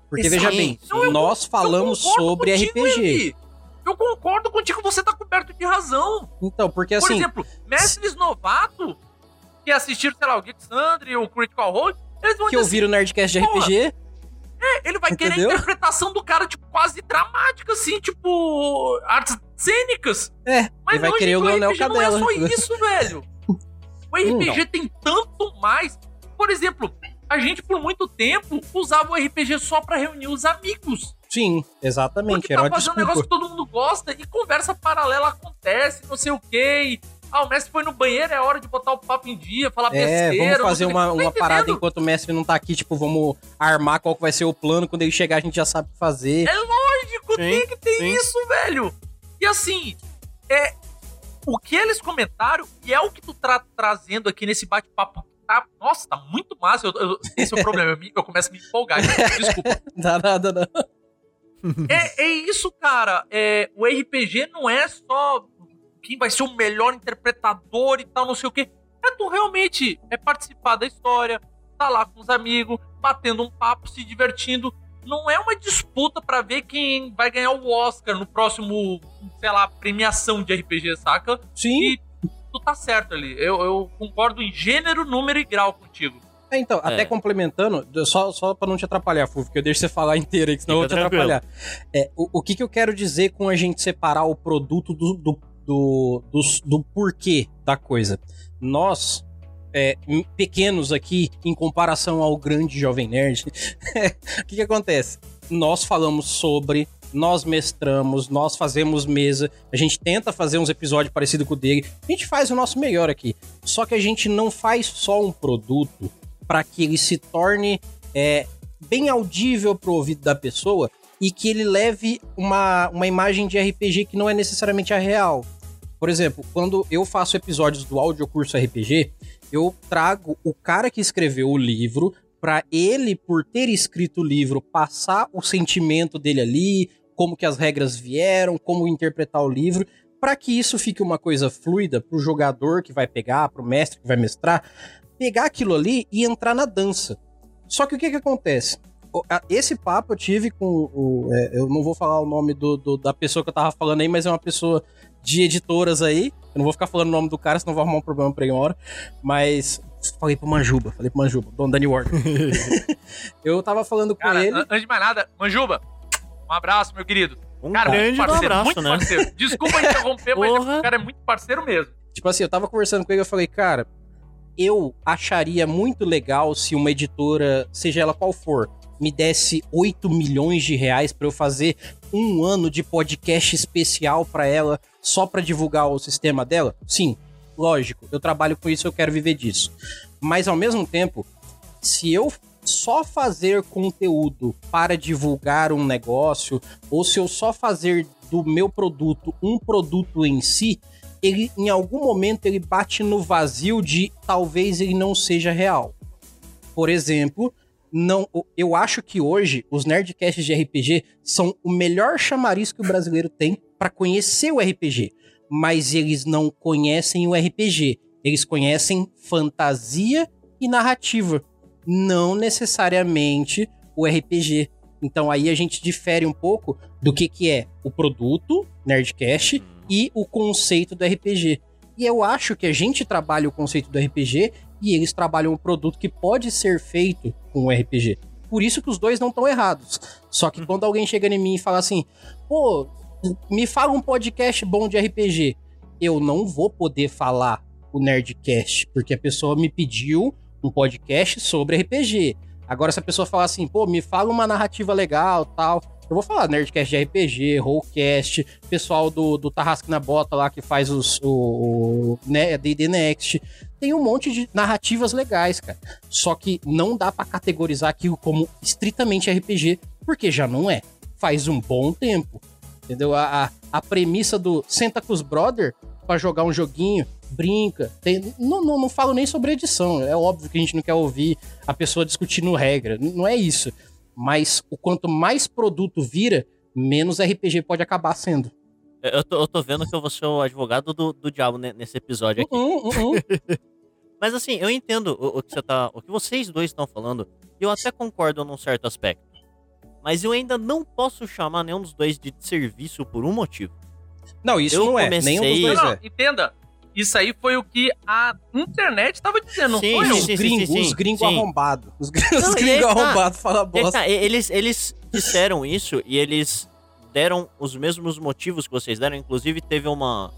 Porque Sim, veja bem, sim. Não, eu- nós falamos Eu sobre contigo, RPG. Eli. Eu concordo contigo, você tá coberto de razão. Então, porque Por assim. exemplo, mestres novatos que assistiram, sei lá, o Geeksandre ou o Critical Role, eles vão que ouviram o Nerdcast de RPG, assim, ele vai querer a entendeu? interpretação do cara, tipo, quase dramática, assim, tipo, artes cênicas. é, Mas ele vai hoje querer o o Leonel RPG não é só isso, velho. O RPG tem tanto mais. Por exemplo, a gente por muito tempo usava o RPG só pra reunir os amigos. Sim, exatamente. Porque Era tá fazendo um negócio que todo mundo gosta e conversa paralela acontece, não sei o quê. E, ah, o mestre foi no banheiro, é hora de botar o papo em dia, falar É, besteira. vamos fazer uma, uma parada enquanto o mestre não tá aqui, tipo, vamos armar qual que vai ser o plano. Quando ele chegar, a gente já sabe o que fazer. É lógico, Sim, tem que ter sim. isso, velho. E assim, é o que eles comentaram e é o que tu tá trazendo aqui nesse bate-papo. Tá, nossa, tá muito massa. Eu- eu- esse é o problema. Eu, eu começo a me empolgar. Desculpa. Não dá nada, não. É, é isso, cara. É, o RPG não é só quem vai ser o melhor interpretador e tal, não sei o quê. É tu realmente é participar da história, tá lá com os amigos, batendo um papo, se divertindo. Não é uma disputa pra ver quem vai ganhar o Oscar no próximo, sei lá, premiação de RPG, saca? Sim. E tu tá certo ali. Eu, eu concordo em gênero, número e grau contigo. É, então, É. até complementando, só, só pra não te atrapalhar, Fufo, porque eu deixo você falar inteiro aí, que senão eu vou te tranquilo. atrapalhar. É, o, o que, que eu quero dizer com a gente separar o produto do, do, do, do, do porquê da coisa? Nós, é, pequenos aqui, em comparação ao grande Jovem Nerd, o que, que acontece? Nós falamos sobre nós mestramos, nós fazemos mesa, a gente tenta fazer uns episódios parecidos com o dele, a gente faz o nosso melhor aqui. Só que a gente não faz só um produto para que ele se torne é, bem audível pro ouvido da pessoa e que ele leve uma, uma imagem de RPG que não é necessariamente a real. Por exemplo, quando eu faço episódios do áudio curso RPG, eu trago o cara que escreveu o livro para ele, por ter escrito o livro, passar o sentimento dele ali, como que as regras vieram, como interpretar o livro, para que isso fique uma coisa fluida pro jogador que vai pegar, pro mestre que vai mestrar, pegar aquilo ali e entrar na dança. Só que o que que acontece? Esse papo eu tive com o. É, eu não vou falar o nome do, do, da pessoa que eu tava falando aí, mas é uma pessoa de editoras aí. Eu não vou ficar falando o nome do cara, senão vou arrumar um problema pra ele uma hora. Mas falei pro Manjuba, falei pro Manjuba, Don Danny Ward. eu tava falando com Cara, ele. an- antes de mais nada, Manjuba, um abraço, meu querido. Um Cara, grande muito parceiro, abraço, muito né? parceiro. Desculpa interromper, mas Porra. o cara é muito parceiro mesmo. Tipo assim, eu tava conversando com ele, eu falei, cara, eu acharia muito legal se uma editora, seja ela qual for, me desse 8 milhões de reais pra eu fazer um ano de podcast especial pra ela, só pra divulgar o sistema dela? Sim, lógico, eu trabalho com isso, eu quero viver disso. Mas ao mesmo tempo, se eu só fazer conteúdo para divulgar um negócio, ou se eu só fazer do meu produto um produto em si, ele em algum momento ele bate no vazio de talvez ele não seja real. Por exemplo, não, eu acho que hoje os nerdcasts de RPG são o melhor chamariz que o brasileiro tem para conhecer o RPG, mas eles não conhecem o RPG. Eles conhecem fantasia e narrativa, não necessariamente o RPG. Então aí a gente difere um pouco do que, que é o produto Nerdcast e o conceito do RPG. E eu acho que a gente trabalha o conceito do RPG e eles trabalham um produto que pode ser feito com o RPG. Por isso que os dois não estão errados. Só que quando alguém chega em mim e fala assim, pô, me fala um podcast bom de RPG, eu não vou poder falar o Nerdcast, porque a pessoa me pediu um podcast sobre RPG. Agora, se a pessoa falar assim, pô, me fala uma narrativa legal tal, eu vou falar Nerdcast de RPG, Rollcast, pessoal do, do Tarrasque na Bota lá que faz os, o, o né, D&D Next. Tem um monte de narrativas legais, cara. Só que não dá pra categorizar aquilo como estritamente RPG, porque já não é. Faz um bom tempo. Entendeu? A, a, a premissa do senta com os brother pra jogar um joguinho, brinca. Tem, não, não, não falo nem sobre edição. É óbvio que a gente não quer ouvir a pessoa discutindo regra. Não é isso. Mas o quanto mais produto vira, menos RPG pode acabar sendo. Eu tô, eu tô vendo que eu vou ser o advogado do, do diabo ne- nesse episódio aqui. Uhum, uhum. Mas assim, eu entendo o, o que você tá. O que vocês dois estão falando. E eu até concordo num certo aspecto. Mas eu ainda não posso chamar nenhum dos dois de serviço por um motivo. Não, isso Eu não é. comecei- Nenhum dos dois Não, não, é. entenda. Isso aí foi o que a internet tava dizendo, não Sim, foi eu? Os sim, gringos, sim, os gringos sim. arrombados. Os, gr- Não, os e gringos tá. arrombados falam E bosta. tá, eles, eles disseram isso e eles deram os mesmos motivos que vocês deram. Inclusive, teve uma.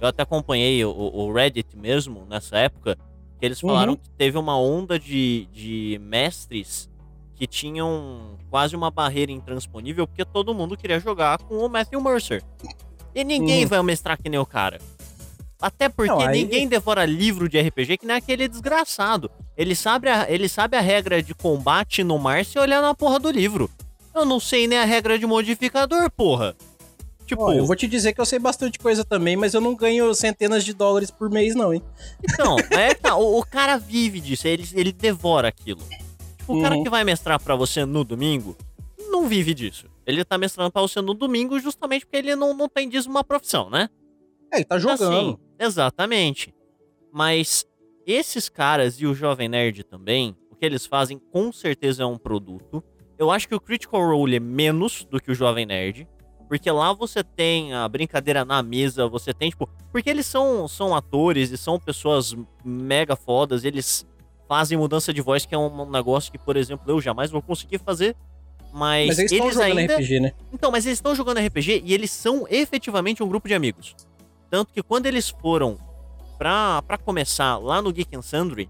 Eu até acompanhei o, o Reddit mesmo nessa época. Que eles falaram Uhum. que teve uma onda de, de mestres que tinham quase uma barreira intransponível porque todo mundo queria jogar com o Matthew Mercer. E ninguém Uhum. vai mestrar que nem o cara. Até porque Não, aí- ninguém devora livro de RPG que nem aquele desgraçado. Ele sabe, a, ele sabe a regra de combate no mar se olhar na porra do livro. Eu não sei nem a regra de modificador, porra. Tipo, eu vou te dizer que eu sei bastante coisa também, mas eu não ganho centenas de dólares por mês, não, hein? então, é, tá, o, o cara vive disso, ele, ele devora aquilo. Tipo, o cara Uhum. que vai mestrar pra você no domingo, não vive disso. Ele tá mestrando pra você no domingo justamente porque ele não, não tem disso uma profissão, né? É, ele tá jogando. Assim, exatamente. Mas esses caras e o Jovem Nerd também, o que eles fazem com certeza é um produto. Eu acho que o Critical Role é menos do que o Jovem Nerd. Porque lá você tem a brincadeira na mesa, você tem, tipo. Porque eles são, são atores e são pessoas mega fodas, eles fazem mudança de voz, que é um negócio que, por exemplo, eu jamais vou conseguir fazer. Mas, Mas eles estão jogando ainda. RPG, né? Então, mas eles estão jogando RPG e eles são efetivamente um grupo de amigos. Tanto que quando eles foram pra, pra começar lá no Geek and Sundry,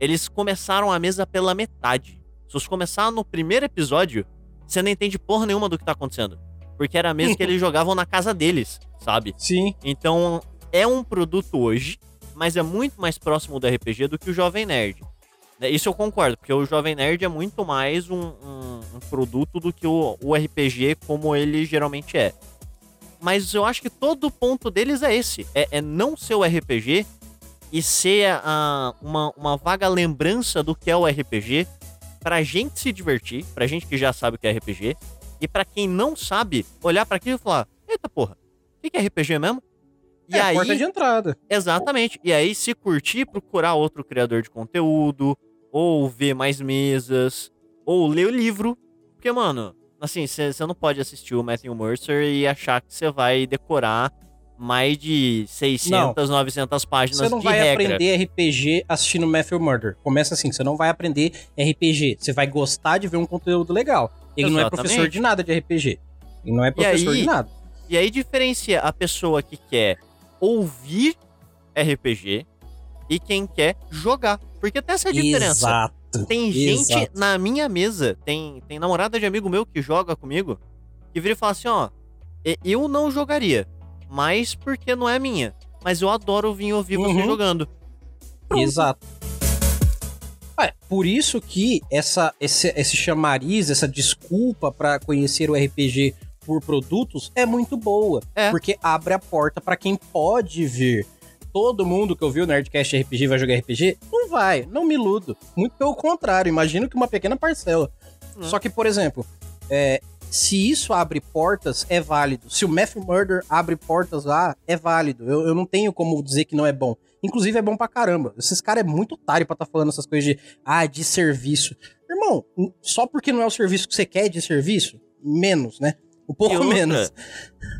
eles começaram a mesa pela metade. Se você começar no primeiro episódio, você não entende porra nenhuma do que tá acontecendo. Porque era mesa que eles jogavam na casa deles, sabe? Sim. Então, é um produto hoje, mas é muito mais próximo do RPG do que o Jovem Nerd. Né, Isso eu concordo, porque o Jovem Nerd é muito mais um, um- um produto do que o, o RPG como ele geralmente é. Mas eu acho que todo o ponto deles é esse: é, é não ser o RPG e ser a- uma, uma vaga lembrança do que é o RPG pra gente se divertir, pra gente que já sabe o que é RPG, e pra quem não sabe, olhar pra aquilo e falar: Eita porra, o que é RPG mesmo? E é a aí, porta de entrada. Exatamente. E aí, se curtir, procurar outro criador de conteúdo, ou ver mais mesas, ou ler o livro. Porque, mano, assim, você não pode assistir o Matthew Mercer e achar que você vai decorar mais de 600, 900 páginas Você não de vai regra. aprender RPG assistindo Matthew Murder. Começa assim, você não vai aprender RPG. Você vai gostar de ver um conteúdo legal. Ele não é professor de nada de RPG. Ele não é professor aí, de nada. E aí diferencia a pessoa que quer ouvir RPG e quem quer jogar. Porque tem essa diferença. Exato. Tem gente Exato. na minha mesa, tem, tem namorada de amigo meu que joga comigo, que vira e fala assim, ó, "E- eu não jogaria, mas porque não é minha. Mas eu adoro vir ouvir você Uhum. jogando. Pronto. Exato. É, por isso que essa, esse, esse chamariz, essa desculpa pra conhecer o RPG por produtos é muito boa. É. Porque abre a porta pra quem pode vir. Todo mundo que ouviu o Nerdcast RPG vai jogar RPG? Não vai, não me iludo. Muito pelo contrário, imagino que uma pequena parcela. Hum. Só que, por exemplo, é, se isso abre portas, é válido. Se o Math Murder abre portas lá, é válido. Eu, eu não tenho como dizer que não é bom. Inclusive, é bom pra caramba. Esses caras é muito otário pra estar falando essas coisas de, ah, de serviço. Irmão, só porque não é o serviço que você quer de serviço, menos, né? Um pouco E outra, menos.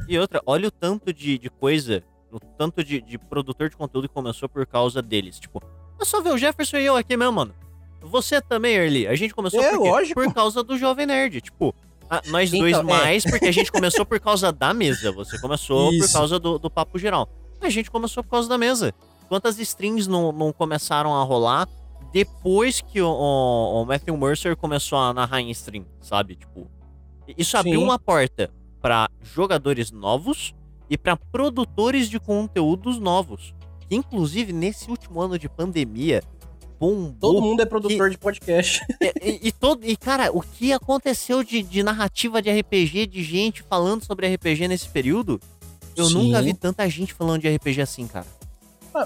E outra, olha o tanto de, de coisa, o tanto de, de produtor de conteúdo que começou por causa deles. Tipo, é só ver o Jefferson e eu aqui mesmo, mano. Você também, Early. A gente começou É, por quê? lógico. Por causa do Jovem Nerd. Tipo, ah, nós Então, dois é. mais, porque a gente começou por causa da mesa. Você começou por Isso. causa do, do papo geral. A gente começou por causa da mesa. Quantas strings não, não começaram a rolar depois que o, o- o Matthew Mercer começou a narrar em stream, sabe? Tipo, isso abriu Sim. uma porta pra jogadores novos e pra produtores de conteúdos novos. Que, inclusive, nesse último ano de pandemia, bombou. Todo mundo é produtor de podcast. E, e- e todo, e, cara, o que aconteceu de, de narrativa de RPG, de gente falando sobre RPG nesse período? Eu Sim. nunca vi tanta gente falando de RPG assim, cara.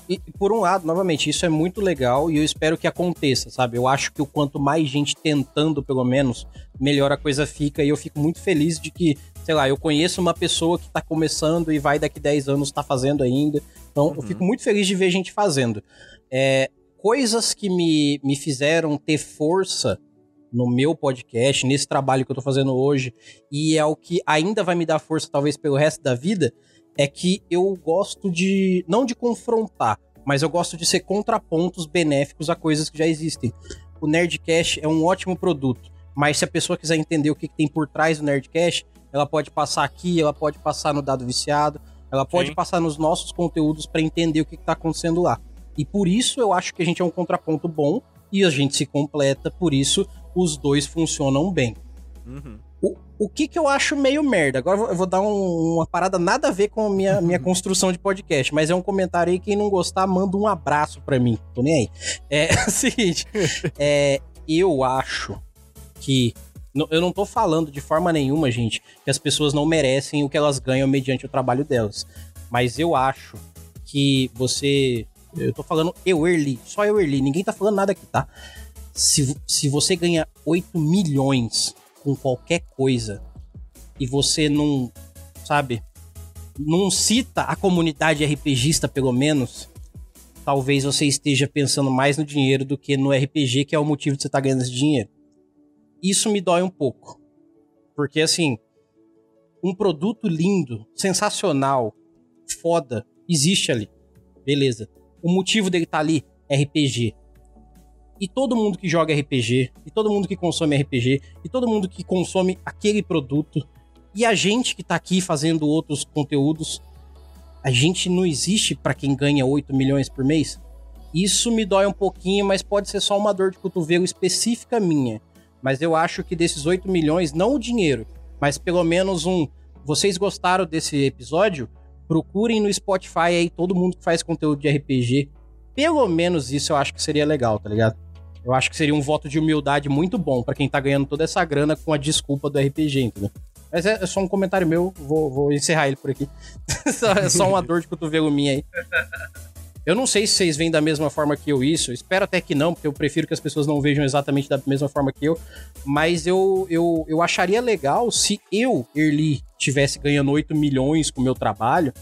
E por um lado, novamente, isso é muito legal e eu espero que aconteça, sabe? Eu acho que o quanto mais gente tentando, pelo menos, melhor a coisa fica. E eu fico muito feliz de que, sei lá, eu conheço uma pessoa que tá começando e vai daqui 10 anos tá fazendo ainda. Então, eu Uhum. fico muito feliz de ver gente fazendo. É, coisas que me, me fizeram ter força no meu podcast, nesse trabalho que eu tô fazendo hoje, e é o que ainda vai me dar força, talvez, pelo resto da vida, é que eu gosto de. não de confrontar, mas eu gosto de ser contrapontos benéficos a coisas que já existem. O Nerdcast é um ótimo produto, mas se a pessoa quiser entender o que, que tem por trás do Nerdcast, ela pode passar aqui, ela pode passar no Dado Viciado, ela pode Sim. passar nos nossos conteúdos para entender o que, que tá acontecendo lá. E por isso eu acho que a gente é um contraponto bom e a gente se completa, por isso os dois funcionam bem. Uhum. O, o que que eu acho meio merda? Agora eu vou- dar um- uma parada nada a ver com a minha, minha construção de podcast, mas é um comentário aí. Quem não gostar, manda um abraço pra mim. Tô nem aí. É o seguinte: é, eu acho que. Eu não tô falando de forma nenhuma, gente, que as pessoas não merecem o que elas ganham mediante o trabalho delas. Mas eu acho que você. Eu tô falando eu, Erli, só eu, Erli, ninguém tá falando nada aqui, tá? Se, se você ganha 8 milhões com qualquer coisa e você não, sabe, não cita a comunidade RPGista, pelo menos, talvez você esteja pensando mais no dinheiro do que no RPG, que é o motivo de você estar ganhando esse dinheiro. Isso me dói um pouco. Porque, assim, um produto lindo, sensacional, foda, existe ali. Beleza. O motivo dele estar ali é RPG. E todo mundo que joga RPG, e todo mundo que consome RPG, e todo mundo que consome aquele produto, e a gente que tá aqui fazendo outros conteúdos, a gente não existe pra quem ganha 8 milhões por mês? Isso me dói um pouquinho, mas pode ser só uma dor de cotovelo específica minha. Mas eu acho que desses 8 milhões, não o dinheiro, mas pelo menos um vocês gostaram desse episódio? Procurem no Spotify aí todo mundo que faz conteúdo de RPG. Pelo menos isso eu acho que seria legal, tá ligado? Eu acho que seria um voto de humildade muito bom para quem tá ganhando toda essa grana com a desculpa do RPG, entendeu? Mas é, é só um comentário meu, vou, vou encerrar ele por aqui. é só uma dor de cotovelo minha aí. Eu não sei se vocês veem da mesma forma que eu isso. Espero até que não, porque eu prefiro que as pessoas não vejam exatamente da mesma forma que eu. Mas eu, eu, eu acharia legal se eu, Erli, tivesse ganhando 8 milhões com o meu trabalho,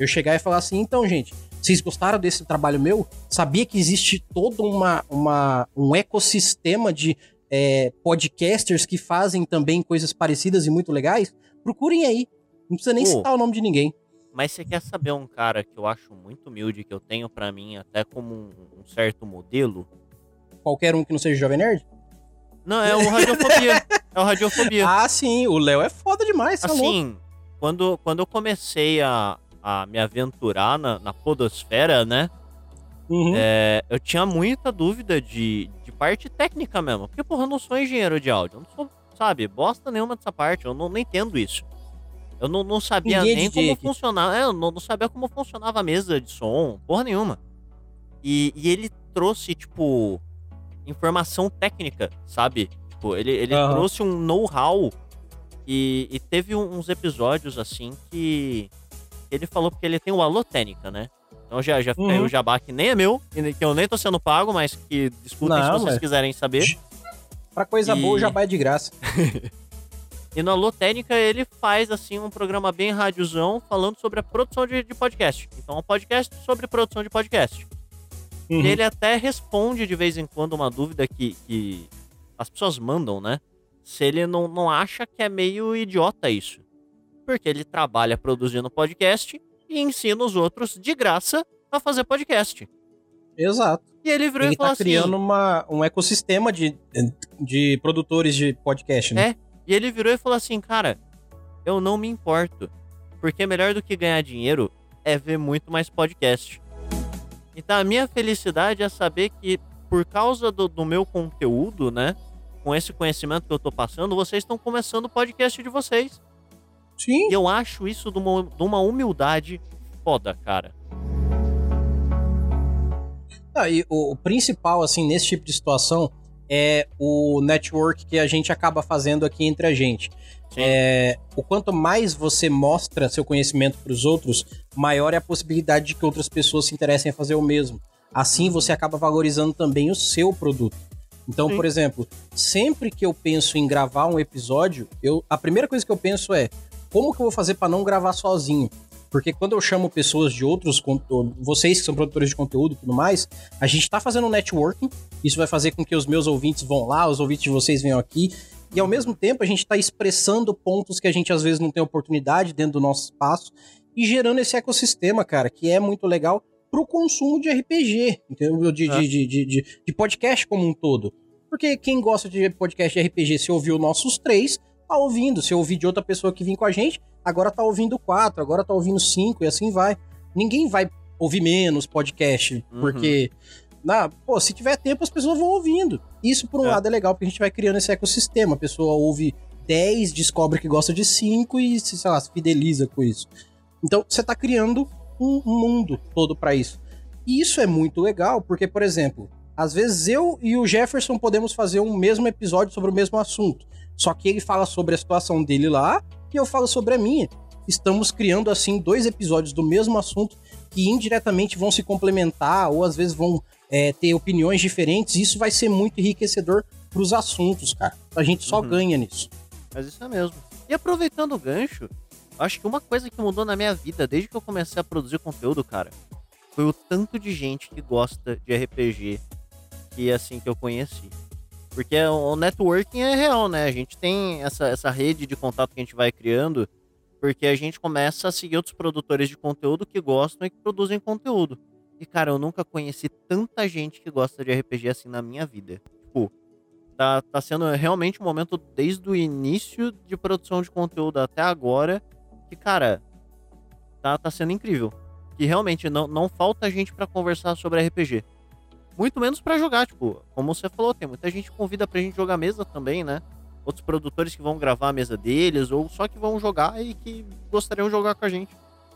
eu chegar e falar assim, então, gente, vocês gostaram desse trabalho meu? Sabia que existe todo uma, uma, um ecossistema de é, podcasters que fazem também coisas parecidas e muito legais? Procurem aí. Não precisa nem oh. citar o nome de ninguém. Mas você quer saber um cara que eu acho muito humilde, que eu tenho para mim até como um, um, certo modelo? Qualquer um que não seja Jovem Nerd? Não, é o Radiofobia. é o Radiofobia. Ah, sim. O Léo é foda demais, tá Assim, quando, quando eu comecei a, a me aventurar na, na podosfera, né? Uhum. É, eu tinha muita dúvida de, de parte técnica mesmo. Porque, porra, eu não sou engenheiro de áudio. Eu não sou, sabe, bosta nenhuma dessa parte. Eu não, não entendo isso. Eu não, não sabia Ninguém nem como funcionava. É, eu não, não, sabia como funcionava a mesa de som, porra nenhuma. E, e ele trouxe, tipo, informação técnica, sabe? Tipo, ele, ele uhum. trouxe um know-how. E, e, teve uns episódios, assim, que ele falou porque ele tem o Alô Técnica, né? Então já, já uhum. o jabá que nem é meu, que eu nem tô sendo pago, mas que discutem se vocês mas... quiserem saber. Pra coisa e... boa, o jabá é de graça. E no Alô Técnica ele faz assim um programa bem rádiozão falando sobre a produção de, de podcast. Então é um podcast sobre produção de podcast. Uhum. Ele até responde de vez em quando uma dúvida que, que as pessoas mandam, né? Se ele não, não acha que é meio idiota isso. Porque ele trabalha produzindo podcast e ensina os outros de graça a fazer podcast. Exato. E ele virou ele e falou tá assim, criando uma, um ecossistema de, de produtores de podcast, né? É. E ele virou e falou assim: Cara, eu não me importo. Porque melhor do que ganhar dinheiro é ver muito mais podcast. Então a minha felicidade é saber que, por causa do, do meu conteúdo, né? Com esse conhecimento que eu tô passando, vocês estão começando o podcast de vocês. Sim. E eu acho isso de uma, de uma humildade foda, cara. Ah, e o, o principal, assim, nesse tipo de situação é o network que a gente acaba fazendo aqui entre a gente. É, o quanto mais você mostra seu conhecimento para os outros, maior é a possibilidade de que outras pessoas se interessem a fazer o mesmo. Assim você acaba valorizando também o seu produto. Então, Sim. por exemplo, sempre que eu penso em gravar um episódio, eu, a primeira coisa que eu penso é como que eu vou fazer para não gravar sozinho? Porque quando eu chamo pessoas de outros, vocês que são produtores de conteúdo e tudo mais, a gente está fazendo um networking. Isso vai fazer com que os meus ouvintes vão lá, os ouvintes de vocês venham aqui. E ao mesmo tempo a gente está expressando pontos que a gente às vezes não tem oportunidade dentro do nosso espaço e gerando esse ecossistema, cara, que é muito legal pro consumo de RPG, entendeu? De, é. de, de, de, de podcast como um todo. Porque quem gosta de podcast de RPG, se ouviu nossos três, tá ouvindo. Se ouvir de outra pessoa que vem com a gente, agora tá ouvindo quatro, agora tá ouvindo cinco e assim vai. Ninguém vai ouvir menos podcast, uhum. porque. Na, pô, se tiver tempo, as pessoas vão ouvindo. Isso, por um é. lado, é legal, porque a gente vai criando esse ecossistema. A pessoa ouve 10, descobre que gosta de 5 e, sei lá, se fideliza com isso. Então, você tá criando um mundo todo para isso. E isso é muito legal, porque, por exemplo, às vezes eu e o Jefferson podemos fazer um mesmo episódio sobre o mesmo assunto. Só que ele fala sobre a situação dele lá e eu falo sobre a minha. Estamos criando, assim, dois episódios do mesmo assunto que indiretamente vão se complementar ou às vezes vão é, ter opiniões diferentes. Isso vai ser muito enriquecedor para os assuntos, cara. A gente só uhum. ganha nisso. Mas isso é mesmo. E aproveitando o gancho, acho que uma coisa que mudou na minha vida desde que eu comecei a produzir conteúdo, cara, foi o tanto de gente que gosta de RPG que é assim que eu conheci. Porque o networking é real, né? A gente tem essa, essa rede de contato que a gente vai criando, porque a gente começa a seguir outros produtores de conteúdo que gostam e que produzem conteúdo. E, cara, eu nunca conheci tanta gente que gosta de RPG assim na minha vida. Tipo, tá, tá sendo realmente um momento desde o início de produção de conteúdo até agora que, cara, tá, tá sendo incrível. Que realmente não, não falta gente para conversar sobre RPG. Muito menos para jogar, tipo, como você falou, tem muita gente convida pra gente jogar mesa também, né? outros produtores que vão gravar a mesa deles, ou só que vão jogar e que gostariam de jogar com a gente.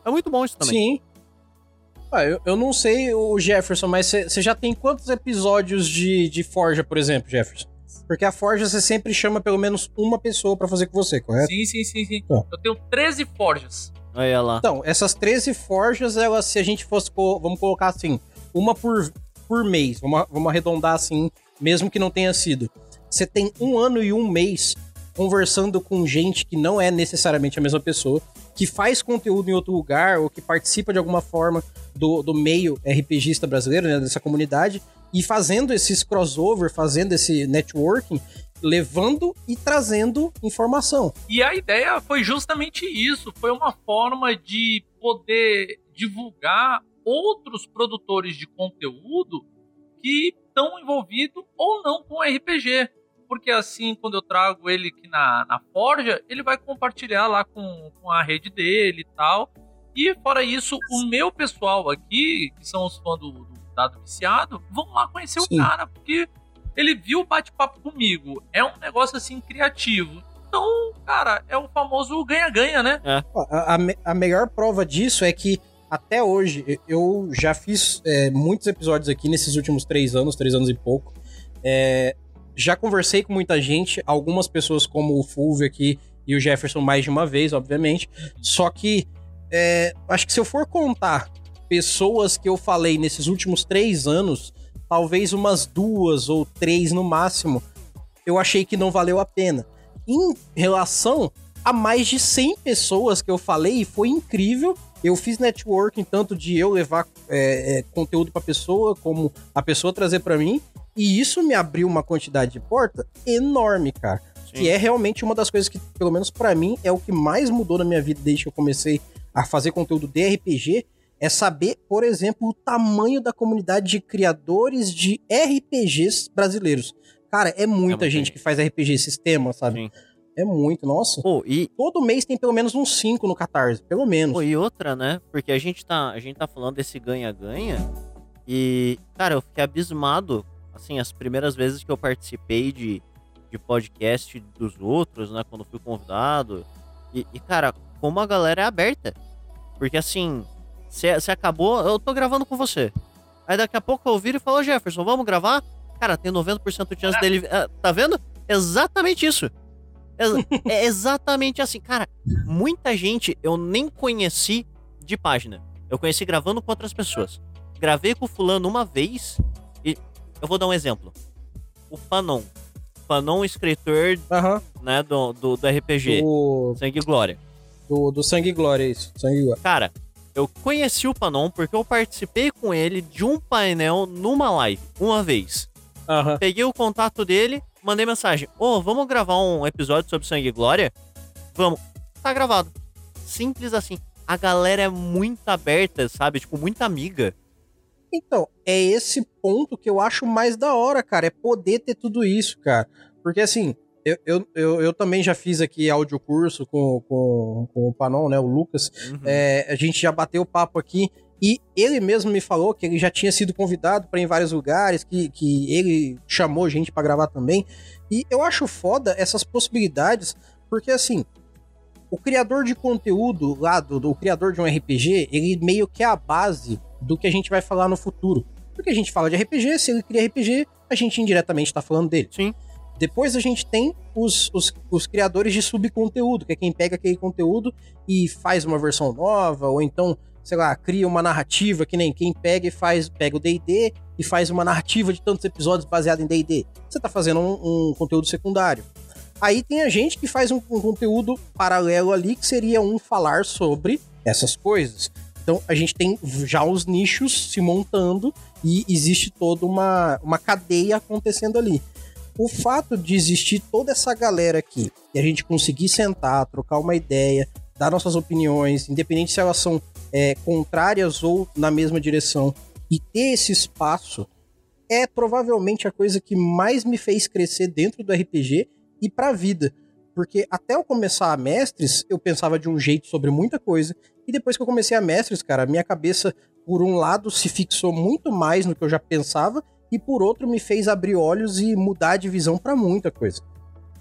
É muito bom isso também. Sim. Ah, eu, eu não sei o Jefferson, mas você já tem quantos episódios de, de Forja, por exemplo, Jefferson? Porque a Forja você sempre chama pelo menos uma pessoa pra fazer com você, correto? Sim, sim, sim, sim. Tá. Eu tenho 13 forjas. Olha lá. Então, essas 13 forjas, elas, se a gente fosse, co- vamos colocar assim, uma por, por mês, vamos, vamos arredondar assim, mesmo que não tenha sido. Você tem um ano e um mês conversando com gente que não é necessariamente a mesma pessoa, que faz conteúdo em outro lugar, ou que participa de alguma forma do, do meio RPGista brasileiro, né, dessa comunidade, e fazendo esses crossover, fazendo esse networking, levando e trazendo informação. E a ideia foi justamente isso. Foi uma forma de poder divulgar outros produtores de conteúdo que estão envolvidos ou não com RPG. Porque assim, quando eu trago ele aqui na, na Forja, ele vai compartilhar lá com, com a rede dele e tal. E fora isso, o meu pessoal aqui, que são os fãs do, do Dado Viciado, vão lá conhecer Sim. o cara, porque ele viu o bate-papo comigo. É um negócio assim criativo. Então, cara, é o famoso ganha-ganha, né? Ó, A, a a melhor prova disso é que até hoje eu- já fiz é, muitos episódios aqui nesses últimos três anos, três anos e pouco. É, já conversei com muita gente, algumas pessoas como o Fulvio aqui e o Jefferson mais de uma vez, obviamente. Só que é, acho que se eu for contar pessoas que eu falei nesses últimos três anos, talvez umas duas ou três no máximo, eu achei que não valeu a pena. Em relação a mais de 100 pessoas que eu falei, foi incrível. Eu fiz networking tanto de eu levar é, é, conteúdo pra pessoa, como a pessoa trazer pra mim. E isso me abriu uma quantidade de porta enorme, cara. Que é realmente uma das coisas que, pelo menos pra mim, é o que mais mudou na minha vida desde que eu comecei a fazer conteúdo de RPG. É saber, por exemplo, o tamanho da comunidade de criadores de RPGs brasileiros. Cara, é muita gente gente. que faz RPG sistema, sabe? Sim. É muito, nossa. Pô, e, Todo mês tem pelo menos uns 5 no Catarse, pelo menos. pô, e outra, né? Porque a gente tá, a gente tá falando desse ganha-ganha. E, cara, eu fiquei abismado, assim, as primeiras vezes que eu participei de, de podcast dos outros, né? Quando fui convidado. E, e, cara, como a galera é aberta. Porque, assim, você acabou, eu tô gravando com você. Aí daqui a pouco eu viro e falo, "Ô, Jefferson, vamos gravar? Cara, tem 90% de chance dele. ah, Tá vendo? Exatamente isso. É exatamente assim. Cara, muita gente eu nem conheci de página. Eu conheci gravando com outras pessoas. Gravei com o fulano uma vez e eu vou dar um exemplo. O Panon. Panon, escritor Aham. né, do, do, do RPG. Do, Sangue e Glória. do, do Sangue e Glória, isso. Sangue e Glória. Cara, eu conheci o Panon porque eu participei com ele de um painel numa live, uma vez. Aham. Peguei o contato dele, mandei mensagem: Ô, vamos gravar um episódio sobre Sangue e Glória? Vamos. Tá gravado. Simples assim. A galera é muito aberta, sabe? Tipo, muito amiga. Então, é esse ponto que eu acho mais da hora, cara. É poder ter tudo isso, cara. Porque assim, eu, eu, eu, eu também já fiz aqui áudio curso com, com, com o Panon, né? O Lucas. Uhum. É, a gente já bateu papo aqui e ele mesmo me falou que ele já tinha sido convidado para ir em vários lugares, que, que ele chamou gente para gravar também. E eu acho foda essas possibilidades, porque assim, o criador de conteúdo lá, do, do criador de um RPG, ele meio que é a base do que a gente vai falar no futuro. Porque a gente fala de RPG, se ele cria RPG, a gente indiretamente tá falando dele. Sim. Depois a gente tem os, os, os criadores de subconteúdo, que é quem pega aquele conteúdo e faz uma versão nova, ou então, sei lá, cria uma narrativa, que nem quem pega e faz, pega o D&D e faz uma narrativa de tantos episódios baseado em D&D. Você tá fazendo um, um conteúdo secundário. Aí tem a gente que faz um, um conteúdo paralelo ali, que seria um falar sobre essas coisas. Então a gente tem já os nichos se montando e existe toda uma, uma cadeia acontecendo ali. O fato de existir toda essa galera aqui e a gente conseguir sentar, trocar uma ideia, dar nossas opiniões, independente se elas são é, contrárias ou na mesma direção, e ter esse espaço é provavelmente a coisa que mais me fez crescer dentro do RPG e pra vida. Porque até eu começar a Mestres, eu pensava de um jeito sobre muita coisa, e depois que eu comecei a Mestres, cara, minha cabeça, por um lado, se fixou muito mais no que eu já pensava, e por outro, me fez abrir olhos e mudar de visão pra muita coisa.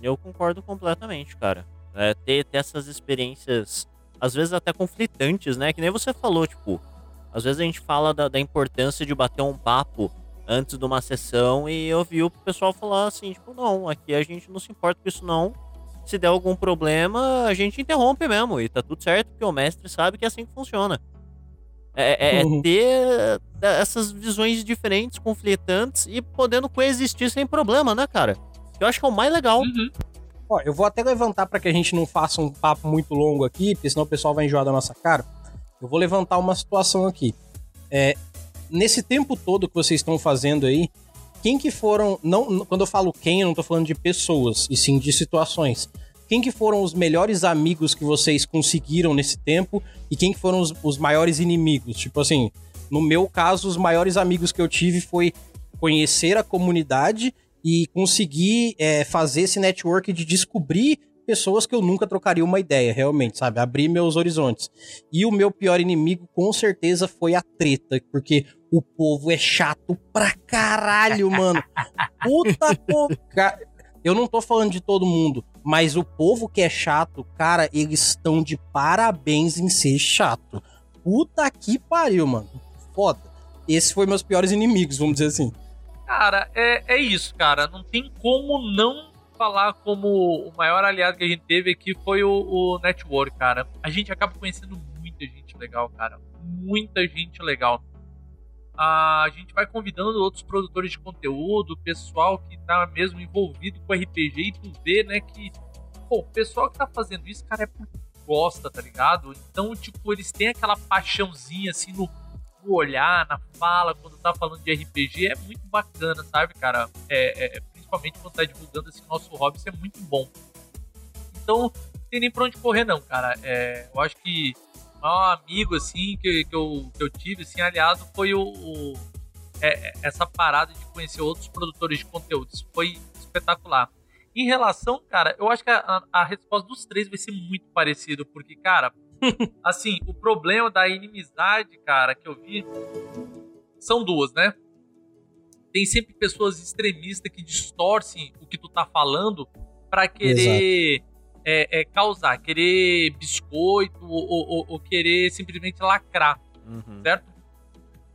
Eu concordo completamente, cara. É, ter, ter essas experiências, às vezes até conflitantes, né? Que nem você falou, tipo, às vezes a gente fala da, da importância de bater um papo antes de uma sessão e eu vi o pessoal falar assim, tipo, não, aqui a gente não se importa com isso não. Se der algum problema, a gente interrompe mesmo e tá tudo certo, porque o mestre sabe que é assim que funciona. É, é, é Uhum. ter essas visões diferentes, conflitantes e podendo coexistir sem problema, né, cara? Eu acho que é o mais legal. Uhum. Ó, eu vou até levantar para que a gente não faça um papo muito longo aqui, porque senão o pessoal vai enjoar da nossa cara. Eu vou levantar uma situação aqui. É, nesse tempo todo que vocês estão fazendo aí, quem que foram. Não, quando eu falo quem, eu não tô falando de pessoas, e sim de situações. Quem que foram os melhores amigos que vocês conseguiram nesse tempo e quem que foram os, os maiores inimigos? Tipo assim, no meu caso, os maiores amigos que eu tive foi conhecer a comunidade e conseguir é, fazer esse network de descobrir pessoas que eu nunca trocaria uma ideia, realmente, sabe? Abrir meus horizontes. E o meu pior inimigo, com certeza, foi a treta, porque o povo é chato pra caralho, mano. Puta povo. Eu não tô falando de todo mundo, mas o povo que é chato, cara, eles estão de parabéns em ser chato. Puta que pariu, mano. Foda. Esse foi meus piores inimigos, vamos dizer assim. Cara, é, é isso, cara. Não tem como não falar como o maior aliado que a gente teve aqui foi o, o Network, cara. A gente acaba conhecendo muita gente legal, cara. Muita gente legal. A gente vai convidando outros produtores de conteúdo, pessoal que tá mesmo envolvido com RPG e tu vê, né, que pô, o pessoal que tá fazendo isso, cara, é porque gosta, tá ligado? Então, tipo, eles têm aquela paixãozinha assim no no olhar, na fala, quando tá falando de RPG, é muito bacana, sabe, cara? É, é, principalmente quando tá divulgando esse nosso hobby, isso é muito bom. Então, não tem nem pra onde correr, não, cara. É, eu acho que o maior amigo, assim, que, que, eu, que eu tive, assim, aliado, foi o, o- é, é, essa parada de conhecer outros produtores de conteúdo. Isso foi espetacular. Em relação, cara, eu acho que a, a- resposta dos três vai ser muito parecido, porque, cara, assim, o problema da inimizade, cara, que eu vi são duas, né? Tem sempre pessoas extremistas que distorcem o que tu tá falando pra querer é, é, causar, querer biscoito ou, ou- ou querer simplesmente lacrar Uhum. certo?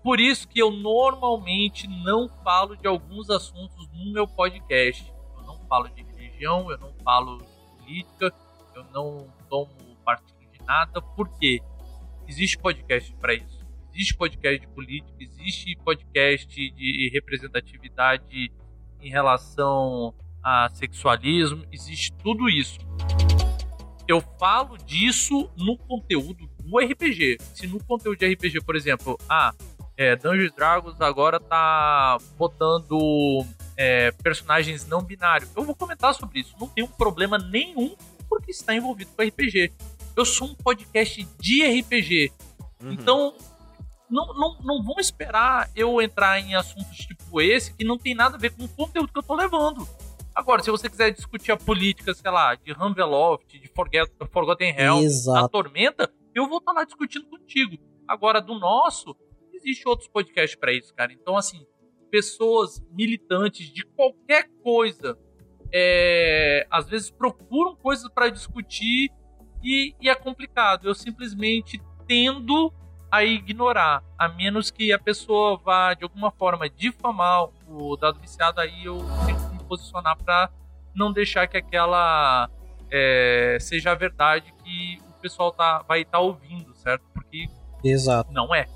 Por isso que eu normalmente não falo de alguns assuntos no meu podcast. Eu não falo de religião, eu não falo de política, eu não tomo partido de nada, porque existe podcast para isso. Existe podcast de política, existe podcast de representatividade em relação a sexualismo, existe tudo isso. Eu falo disso no conteúdo do RPG. Se no conteúdo de RPG, por exemplo, ah, é, Dungeons Dragons agora tá botando é, personagens não binários. Eu vou comentar sobre isso. Não tem um problema nenhum porque está envolvido com RPG. Eu sou um podcast de RPG. Uhum. Então, não, não, não vão esperar eu entrar em assuntos tipo esse que não tem nada a ver com o conteúdo que eu tô levando. Agora, se você quiser discutir a política, sei lá, de Hamveloft, de Forget, Forgotten Realms, da. Tormenta, eu vou estar lá discutindo contigo. Agora, do nosso, existe outros podcasts para isso, cara. Então, assim, pessoas militantes de qualquer coisa, é, às vezes procuram coisas para discutir e, e é complicado. Eu simplesmente tendo a ignorar, a menos que a pessoa vá de alguma forma difamar o dado viciado, aí eu tenho que me posicionar para não deixar que aquela é, seja a verdade que o pessoal tá, vai estar ouvindo, certo? Porque Exato. não é.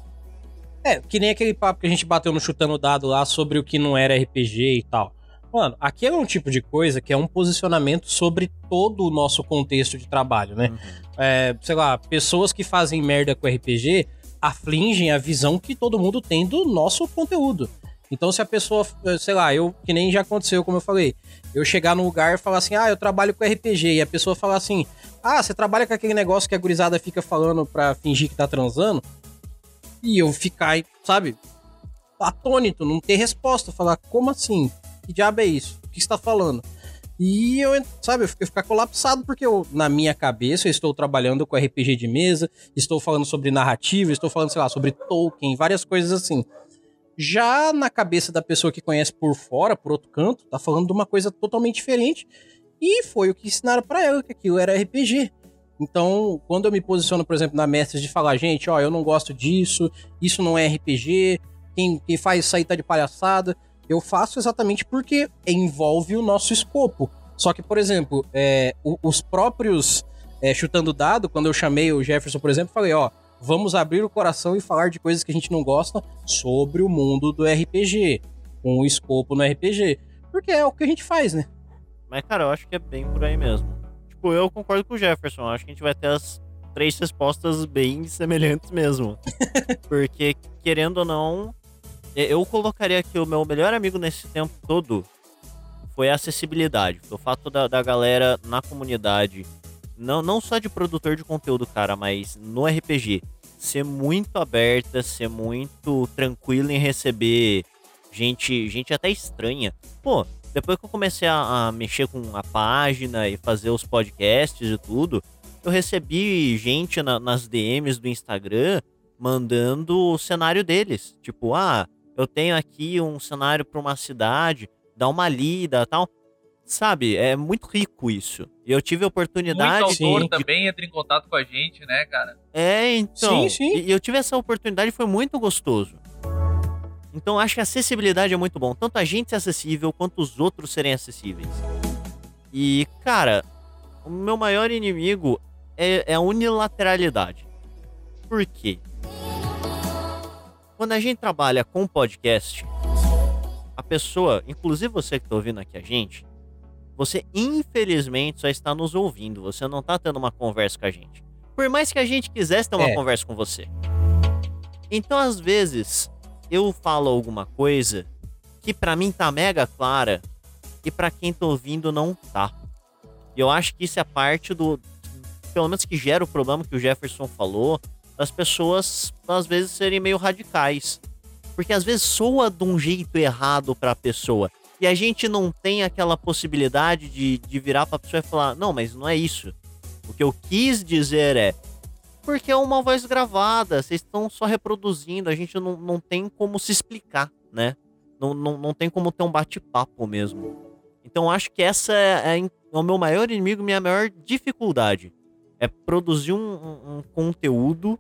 É, que nem aquele papo que a gente bateu no chutando dado lá sobre o que não era RPG e tal. Mano, aqui é um tipo de coisa que é um posicionamento sobre todo o nosso contexto de trabalho, né? Uhum. É, sei lá, pessoas que fazem merda com RPG afligem a visão que todo mundo tem do nosso conteúdo. Então, se a pessoa, sei lá, eu, que nem já aconteceu, como eu falei, eu chegar num lugar e falar assim, ah, eu trabalho com RPG, e a pessoa falar assim, ah, você trabalha com aquele negócio que a gurizada fica falando pra fingir que tá transando, e eu ficar, sabe, atônito, não ter resposta, falar, como assim? Que diabo é isso? O que você tá falando? E eu, sabe, eu ficar colapsado porque eu, na minha cabeça, eu estou trabalhando com RPG de mesa, estou falando sobre narrativa, estou falando, sei lá, sobre Tolkien, várias coisas assim. Já na cabeça da pessoa que conhece por fora, por outro canto, tá falando de uma coisa totalmente diferente. E foi o que ensinaram para ela, que aquilo era RPG. Então, quando eu me posiciono, por exemplo, na mestre de falar, gente, ó, eu não gosto disso, isso não é RPG, quem, quem faz isso aí tá de palhaçada, eu faço exatamente porque envolve o nosso escopo. Só que, por exemplo, é, os próprios é, chutando dado, quando eu chamei o Jefferson, por exemplo, falei, ó, vamos abrir o coração e falar de coisas que a gente não gosta sobre o mundo do RPG, com o escopo no RPG. Porque é o que a gente faz, né? Mas, cara, eu acho que é bem por aí mesmo tipo, eu concordo com o Jefferson. Acho que a gente vai ter as três respostas bem semelhantes mesmo. Porque, querendo ou não, eu colocaria que o meu melhor amigo nesse tempo todo foi a acessibilidade. O fato da, da galera na comunidade, não, não só de produtor de conteúdo, cara, mas no RPG, ser muito aberta, ser muito tranquila em receber gente, gente até estranha. Pô, depois que eu comecei a, a, mexer com a página e fazer os podcasts e tudo, eu recebi gente na, nas DMs do Instagram mandando o cenário deles. Tipo, ah, eu tenho aqui um cenário para uma cidade, dá uma lida tal. Sabe, é muito rico isso. E eu tive a oportunidade. Muito autor de... também entra em contato com a gente, né, cara? É, então. Sim, sim. E eu tive essa oportunidade e foi muito gostoso. Então acho que a acessibilidade é muito bom. Tanto a gente ser acessível quanto os outros serem acessíveis. E, cara, o meu maior inimigo é, é a unilateralidade. Por quê? Quando a gente trabalha com podcast, a pessoa, inclusive você que está ouvindo aqui a gente, você infelizmente só está nos ouvindo, você não está tendo uma conversa com a gente. Por mais que a gente quisesse ter uma é. conversa com você. Então, às vezes, eu falo alguma coisa que para mim tá mega clara e para quem tá ouvindo não tá. E eu acho que isso é parte do pelo menos que gera o problema que o Jefferson falou, das pessoas às vezes serem meio radicais. Porque às vezes soa de um jeito errado para a pessoa. E a gente não tem aquela possibilidade de, de virar pra pessoa e falar: não, mas não é isso. O que eu quis dizer é: porque é uma voz gravada, vocês estão só reproduzindo, a gente não, não tem como se explicar, né? Não, não, não tem como ter um bate-papo mesmo. Então acho que essa é, é, o meu maior inimigo, minha maior dificuldade. É produzir um, um, um conteúdo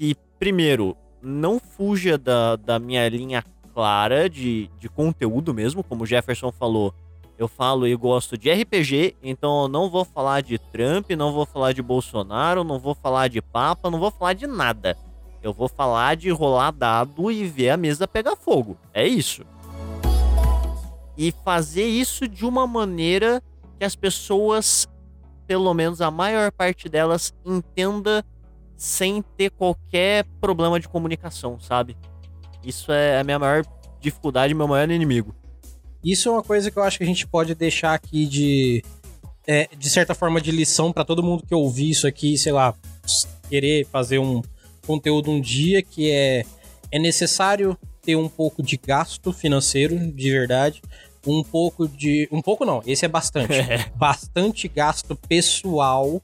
que, primeiro, não fuja da, da minha linha clara de, de conteúdo mesmo, como o Jefferson falou eu falo e gosto de RPG, então eu não vou falar de Trump, não vou falar de Bolsonaro, não vou falar de Papa, não vou falar de nada. Eu vou falar de rolar dado e ver a mesa pegar fogo. É isso. E fazer isso de uma maneira que as pessoas, pelo menos a maior parte delas, entenda sem ter qualquer problema de comunicação, sabe? Isso é a minha maior dificuldade, meu maior inimigo. Isso é uma coisa que eu acho que a gente pode deixar aqui de, é, de certa forma, de lição para todo mundo que ouvir isso aqui, sei lá, querer fazer um conteúdo um dia, que é, é necessário ter um pouco de gasto financeiro, de verdade, um pouco de. Um pouco não, esse é bastante. bastante gasto pessoal,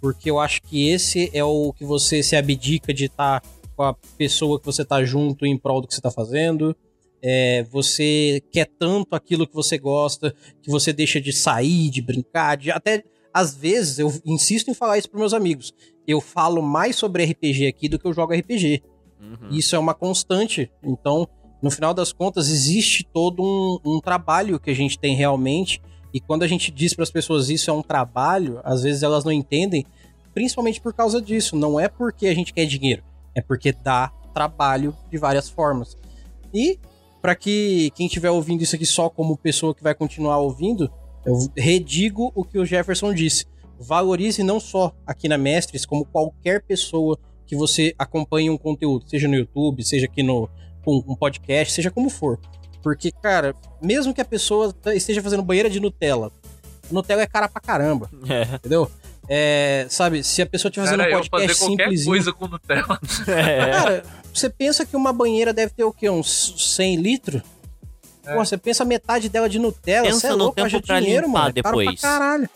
porque eu acho que esse é o que você se abdica de estar tá com a pessoa que você tá junto em prol do que você tá fazendo é, você quer tanto aquilo que você gosta que você deixa de sair, de brincar, de até às vezes eu insisto em falar isso para meus amigos. Eu falo mais sobre RPG aqui do que eu jogo RPG. Uhum. Isso é uma constante. Então, no final das contas, existe todo um, um trabalho que a gente tem realmente. E quando a gente diz para as pessoas isso é um trabalho, às vezes elas não entendem, principalmente por causa disso. Não é porque a gente quer dinheiro, é porque dá trabalho de várias formas. E para que quem estiver ouvindo isso aqui só como pessoa que vai continuar ouvindo, eu redigo o que o Jefferson disse. Valorize não só aqui na Mestres, como qualquer pessoa que você acompanhe um conteúdo, seja no YouTube, seja aqui no um podcast, seja como for. Porque, cara, mesmo que a pessoa esteja fazendo banheira de Nutella, Nutella é cara pra caramba. É. Entendeu? É, sabe, se a pessoa estiver fazendo um podcast fazer qualquer coisa com Nutella. É. Cara, você pensa que uma banheira deve ter o quê? Uns 100 litros? É. Pô, você pensa metade dela de Nutella, pensa você é louco, tempo pra dinheiro, limpar mano. depois. Caro pra caralho.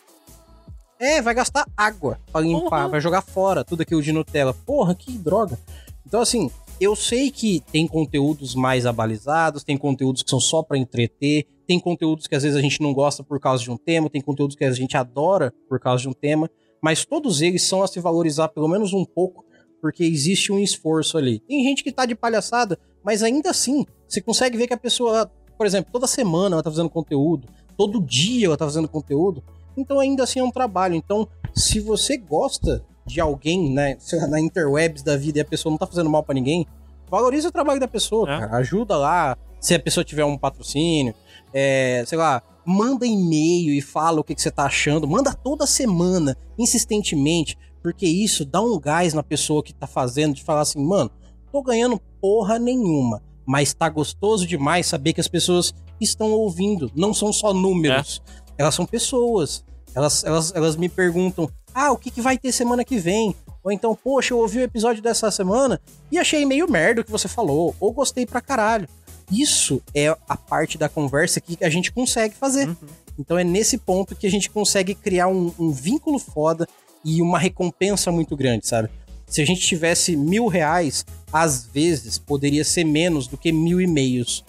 É, vai gastar água pra limpar, vai jogar fora tudo aquilo de Nutella. Porra, que droga. Então, assim, eu sei que tem conteúdos mais abalizados, tem conteúdos que são só para entreter, tem conteúdos que às vezes a gente não gosta por causa de um tema, tem conteúdos que a gente adora por causa de um tema, mas todos eles são a se valorizar pelo menos um pouco, porque existe um esforço ali. Tem gente que tá de palhaçada, mas ainda assim, você consegue ver que a pessoa, por exemplo, toda semana ela tá fazendo conteúdo, todo dia ela tá fazendo conteúdo, então ainda assim é um trabalho. Então, se você gosta de alguém, né, na interwebs da vida e a pessoa não tá fazendo mal para ninguém, valorize o trabalho da pessoa, é. cara. Ajuda lá, se a pessoa tiver um patrocínio, é, sei lá, manda e-mail e fala o que, que você tá achando, manda toda semana, insistentemente, porque isso dá um gás na pessoa que tá fazendo, de falar assim, mano, tô ganhando porra nenhuma, mas tá gostoso demais saber que as pessoas estão ouvindo, não são só números, é. elas são pessoas. Elas, elas, elas me perguntam, ah, o que, que vai ter semana que vem? Ou então, poxa, eu ouvi o episódio dessa semana e achei meio merda o que você falou, ou gostei pra caralho. Isso é a parte da conversa que a gente consegue fazer. Uhum. Então é nesse ponto que a gente consegue criar um, um, vínculo foda e uma recompensa muito grande, sabe? Se a gente tivesse mil reais, às vezes poderia ser menos do que mil e-mails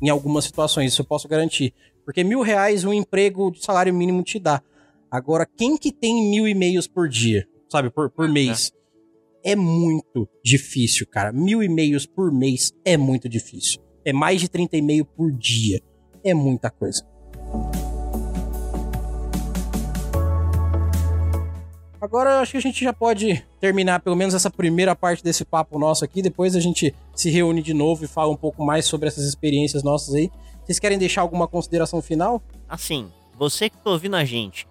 em algumas situações, isso eu posso garantir. Porque mil reais um emprego de salário mínimo te dá. Agora, quem que tem mil e-mails por dia, sabe, por, por é. mês? É. é muito difícil, cara. Mil e-mails por mês é muito difícil. É mais de 30 e-mail por dia. É muita coisa. Agora eu acho que a gente já pode terminar pelo menos essa primeira parte desse papo nosso aqui. Depois a gente se reúne de novo e fala um pouco mais sobre essas experiências nossas aí. Vocês querem deixar alguma consideração final? Assim, você que tá ouvindo a gente,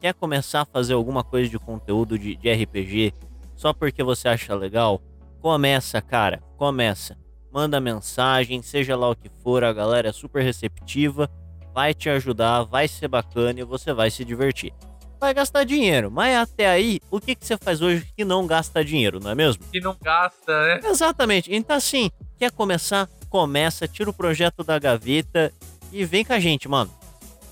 quer começar a fazer alguma coisa de conteúdo de, de RPG só porque você acha legal? Começa, cara, começa manda mensagem, seja lá o que for, a galera é super receptiva, vai te ajudar, vai ser bacana e você vai se divertir. Vai gastar dinheiro, mas até aí, o que, que você faz hoje que não gasta dinheiro, não é mesmo? Que não gasta, né? Exatamente. Então, assim, quer começar? Começa, tira o projeto da gaveta e vem com a gente, mano.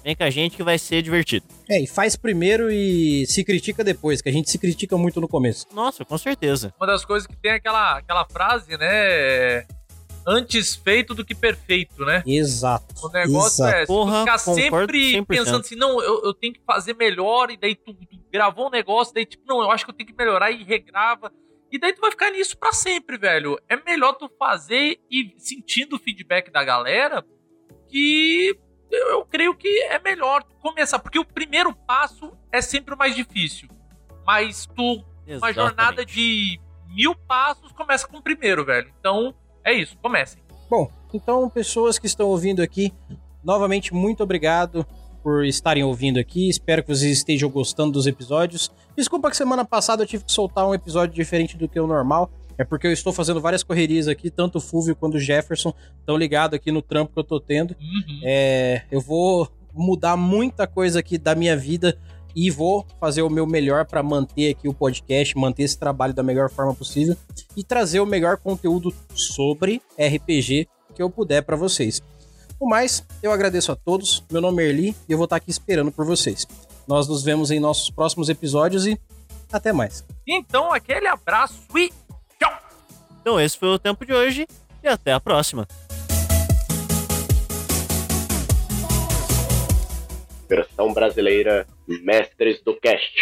Vem com a gente que vai ser divertido. É, e faz primeiro e se critica depois, que a gente se critica muito no começo. Nossa, com certeza. Uma das coisas que tem é aquela, aquela frase, né? antes feito do que perfeito, né? Exato. O negócio Exato. é Porra, ficar sempre pensando assim, não, eu, eu tenho que fazer melhor, e daí tu, tu, gravou um negócio, daí tipo, não, eu acho que eu tenho que melhorar e regrava. E daí tu vai ficar nisso para sempre, velho. É melhor tu fazer e sentindo o feedback da galera que eu, eu creio que é melhor tu começar, porque o primeiro passo é sempre o mais difícil. Mas tu, Exatamente. uma jornada de mil passos começa com o primeiro, velho. Então, é isso, comecem. Bom, então, pessoas que estão ouvindo aqui, novamente, muito obrigado por estarem ouvindo aqui. Espero que vocês estejam gostando dos episódios. Desculpa que semana passada eu tive que soltar um episódio diferente do que o normal. É porque eu estou fazendo várias correrias aqui, tanto o Fulvio quanto o Jefferson estão ligados aqui no trampo que eu tô tendo. Uhum. É, eu vou mudar muita coisa aqui da minha vida e vou fazer o meu melhor para manter aqui o podcast, manter esse trabalho da melhor forma possível e trazer o melhor conteúdo sobre RPG que eu puder para vocês. No mais, eu agradeço a todos. Meu nome é Erli e eu vou estar aqui esperando por vocês. Nós nos vemos em nossos próximos episódios e até mais. Então, aquele abraço e! Então, esse foi o tempo de hoje e até a próxima. Versão brasileira Mestres do Cast.